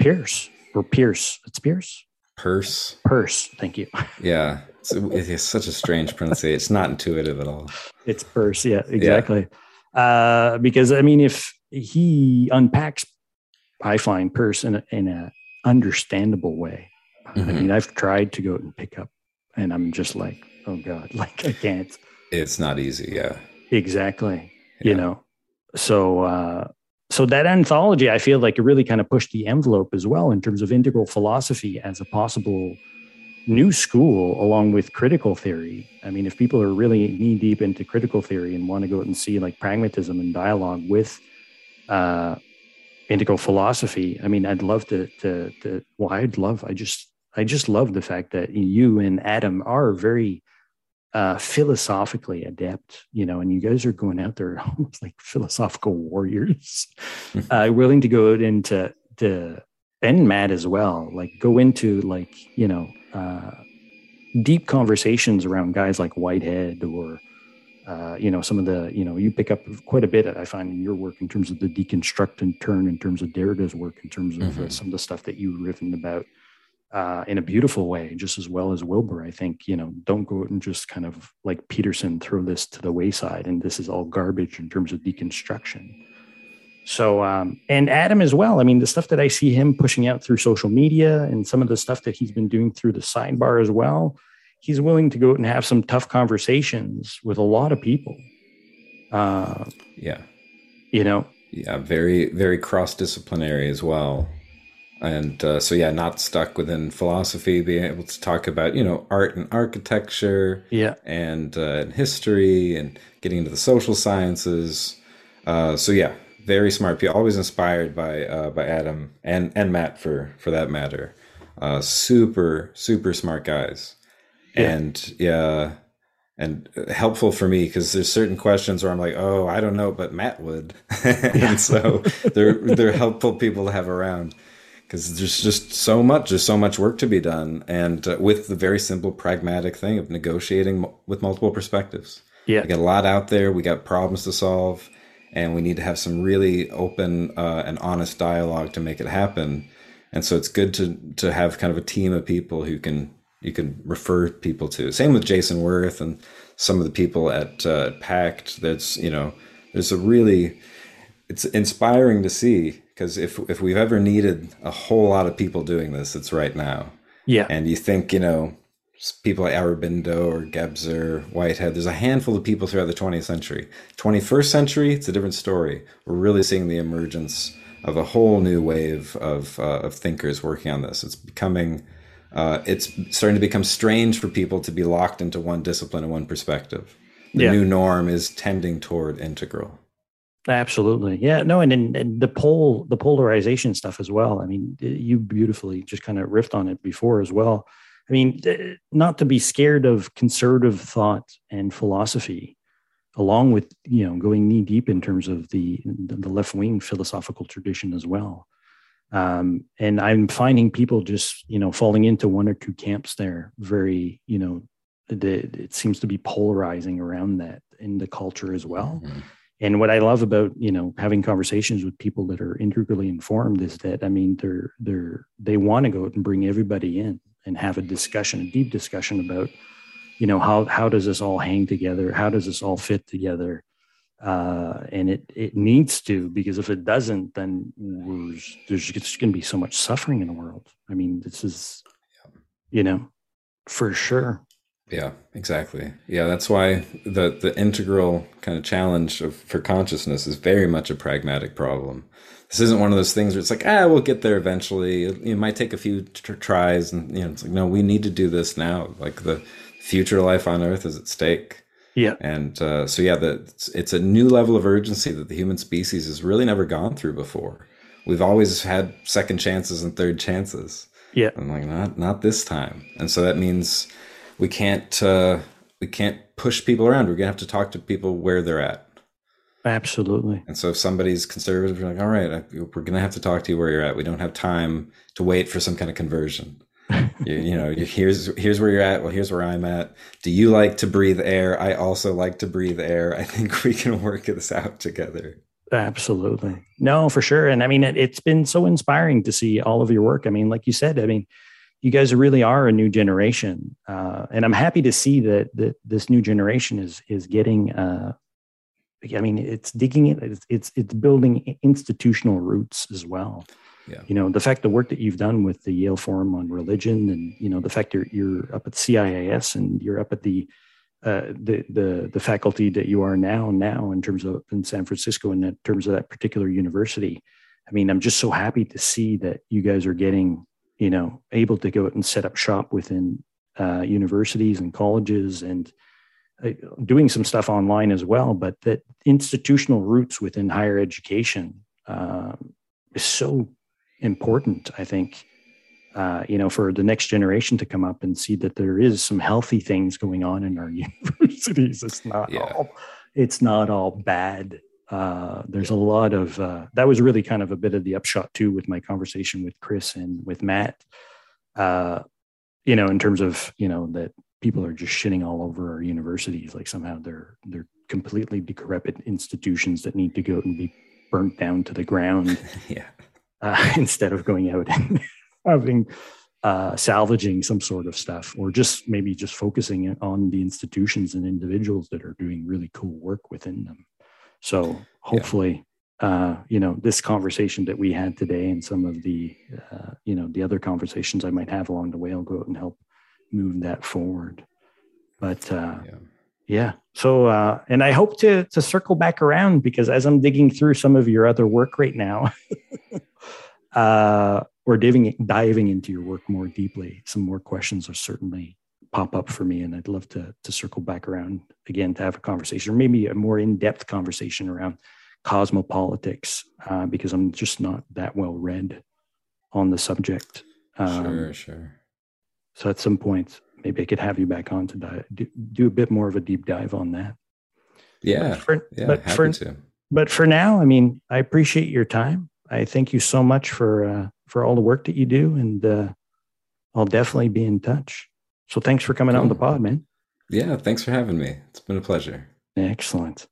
Pierce or Pierce. It's Pierce. Purse. Purse. Thank you. Yeah. It's, it's such a strange pronunciation. It's not intuitive at all. It's purse. Yeah, exactly. Yeah. Uh, because I mean, if he unpacks, I find Peirce in a, in a understandable way. Mm-hmm. I mean, I've tried to go and pick up, and I'm just like, oh god, like I can't. It's not easy. Yeah. Exactly. Yeah. You know. So uh, so that anthology, I feel like it really kind of pushed the envelope as well in terms of integral philosophy as a possible new school along with critical theory. I mean, if people are really knee deep into critical theory and want to go out and see like pragmatism and dialogue with uh, integral philosophy, I mean, I'd love to, to, to, well, I'd love, I just, I just love the fact that you and Adam are very uh, philosophically adept, you know, and you guys are going out there almost like philosophical warriors, uh, willing to go out into the and Matt as well, like go into like you know uh, deep conversations around guys like Whitehead or uh, you know some of the you know you pick up quite a bit I find in your work in terms of the deconstruct and turn in terms of Derrida's work in terms of uh, mm-hmm. some of the stuff that you've written about uh, in a beautiful way, just as well as Wilber. I think, you know, don't go and just kind of like Peterson throw this to the wayside and this is all garbage in terms of deconstruction. So, um, and Adam as well. I mean, the stuff that I see him pushing out through social media and some of the stuff that he's been doing through the sidebar as well, he's willing to go out and have some tough conversations with a lot of people. Uh, yeah. You know, yeah, very, very cross disciplinary as well and uh, so yeah not stuck within philosophy being able to talk about you know art and architecture yeah. and, uh, and history and getting into the social sciences. Uh, so yeah very smart people always inspired by uh, by adam and and matt for for that matter. Uh, super super smart guys. Yeah. and yeah and helpful for me because there's certain questions where I'm like, oh, I don't know, but Matt would, and so they're they're helpful people to have around because there's just so much there's so much work to be done and uh, with the very simple pragmatic thing of negotiating with multiple perspectives. Yeah. We got a lot out there we got problems to solve and we need to have some really open uh, and honest dialogue to make it happen. And so it's good to to have kind of a team of people who can you can refer people to. Same with jason Wirth and some of the people at uh, pact that's you know there's a really it's inspiring to see because if if we've ever needed a whole lot of people doing this, it's right now. Yeah. And you think, you know, people like Aurobindo or Gebser, Whitehead, there's a handful of people throughout the 20th century. 21st century, it's a different story. We're really seeing the emergence of a whole new wave of uh, of thinkers working on this. It's becoming uh, it's starting to become strange for people to be locked into one discipline and one perspective. The yeah. new norm is tending toward integral. Absolutely. Yeah. No, and, and, and the pole, the polarization stuff as well. I mean, you beautifully just kind of riffed on it before as well. I mean, not to be scared of conservative thought and philosophy, along with you know going knee deep in terms of the the left wing philosophical tradition as well. Um, and I'm finding people just you know falling into one or two camps there. Very you know, the, it seems to be polarizing around that in the culture as well. Mm-hmm. And what I love about you know having conversations with people that are integrally informed is that I mean they're they're they want to go out and bring everybody in and have a discussion, a deep discussion about you know how how does this all hang together? How does this all fit together? uh, and it it needs to because if it doesn't, then there's just going to be so much suffering in the world. I mean, this is, you know, for sure. Yeah, exactly. Yeah, that's why the the integral kind of challenge of, for consciousness is very much a pragmatic problem. This isn't one of those things where it's like, ah, we'll get there eventually. It, it might take a few tr- tries, and you know, it's like, no, we need to do this now. Like the future life on Earth is at stake yeah. And uh, so, yeah, the, it's, it's, a new level of urgency that the human species has really never gone through before. We've always had second chances and third chances. Yeah. I'm like, not not this time. And so that means we can't uh, we can't push people around. We're gonna have to talk to people where they're at. Absolutely. And so if somebody's conservative, you're like, all right, we're gonna have to talk to you where you're at. We don't have time to wait for some kind of conversion you, you, know, here's here's where you're at. Well, here's where I'm at. Do you like to breathe air? I also like to breathe air. I think we can work this out together. Absolutely. No, for sure. And I mean, it, has been so inspiring to see all of your work. I mean, like you said, I mean, you guys really are a new generation, uh, and I'm happy to see that that this new generation is is getting. Uh, I mean, it's digging it. It's, it's it's building institutional roots as well yeah. you know the fact the work that you've done with the yale forum on religion and you know the fact you're, you're up at ciis and you're up at the uh, the the the faculty that you are now now in terms of in san francisco and in terms of that particular university i mean i'm just so happy to see that you guys are getting you know able to go out and set up shop within uh, universities and colleges and uh, doing some stuff online as well but that institutional roots within higher education uh, is so important, I think, uh, you know, for the next generation to come up and see that there is some healthy things going on in our universities. It's not yeah. all, it's not all bad. Uh, there's a lot of uh, that was really kind of a bit of the upshot too with my conversation with Chris and with Matt. Uh, you know, in terms of you know that people are just shitting all over our universities, like somehow they're they're completely decrepit institutions that need to go and be burnt down to the ground. yeah uh, instead of going out and having uh, salvaging some sort of stuff or just maybe just focusing on the institutions and individuals that are doing really cool work within them so hopefully yeah. uh, you know this conversation that we had today and some of the uh, you know the other conversations i might have along the way will go out and help move that forward but uh, yeah. yeah. So, uh, and I hope to to circle back around because as I'm digging through some of your other work right now, uh, or diving diving into your work more deeply, some more questions are certainly pop up for me, and I'd love to to circle back around again to have a conversation, or maybe a more in depth conversation around cosmopolitics, uh, because I'm just not that well read on the subject. Um, sure, sure. So at some point, maybe I could have you back on to dive, do, do a bit more of a deep dive on that. Yeah, but for, yeah, but happy for, to. But for now, I mean, I appreciate your time. I thank you so much for uh, for all the work that you do, and uh, I'll definitely be in touch. So thanks for coming cool. on the pod, man. Yeah, thanks for having me. It's been a pleasure. Excellent.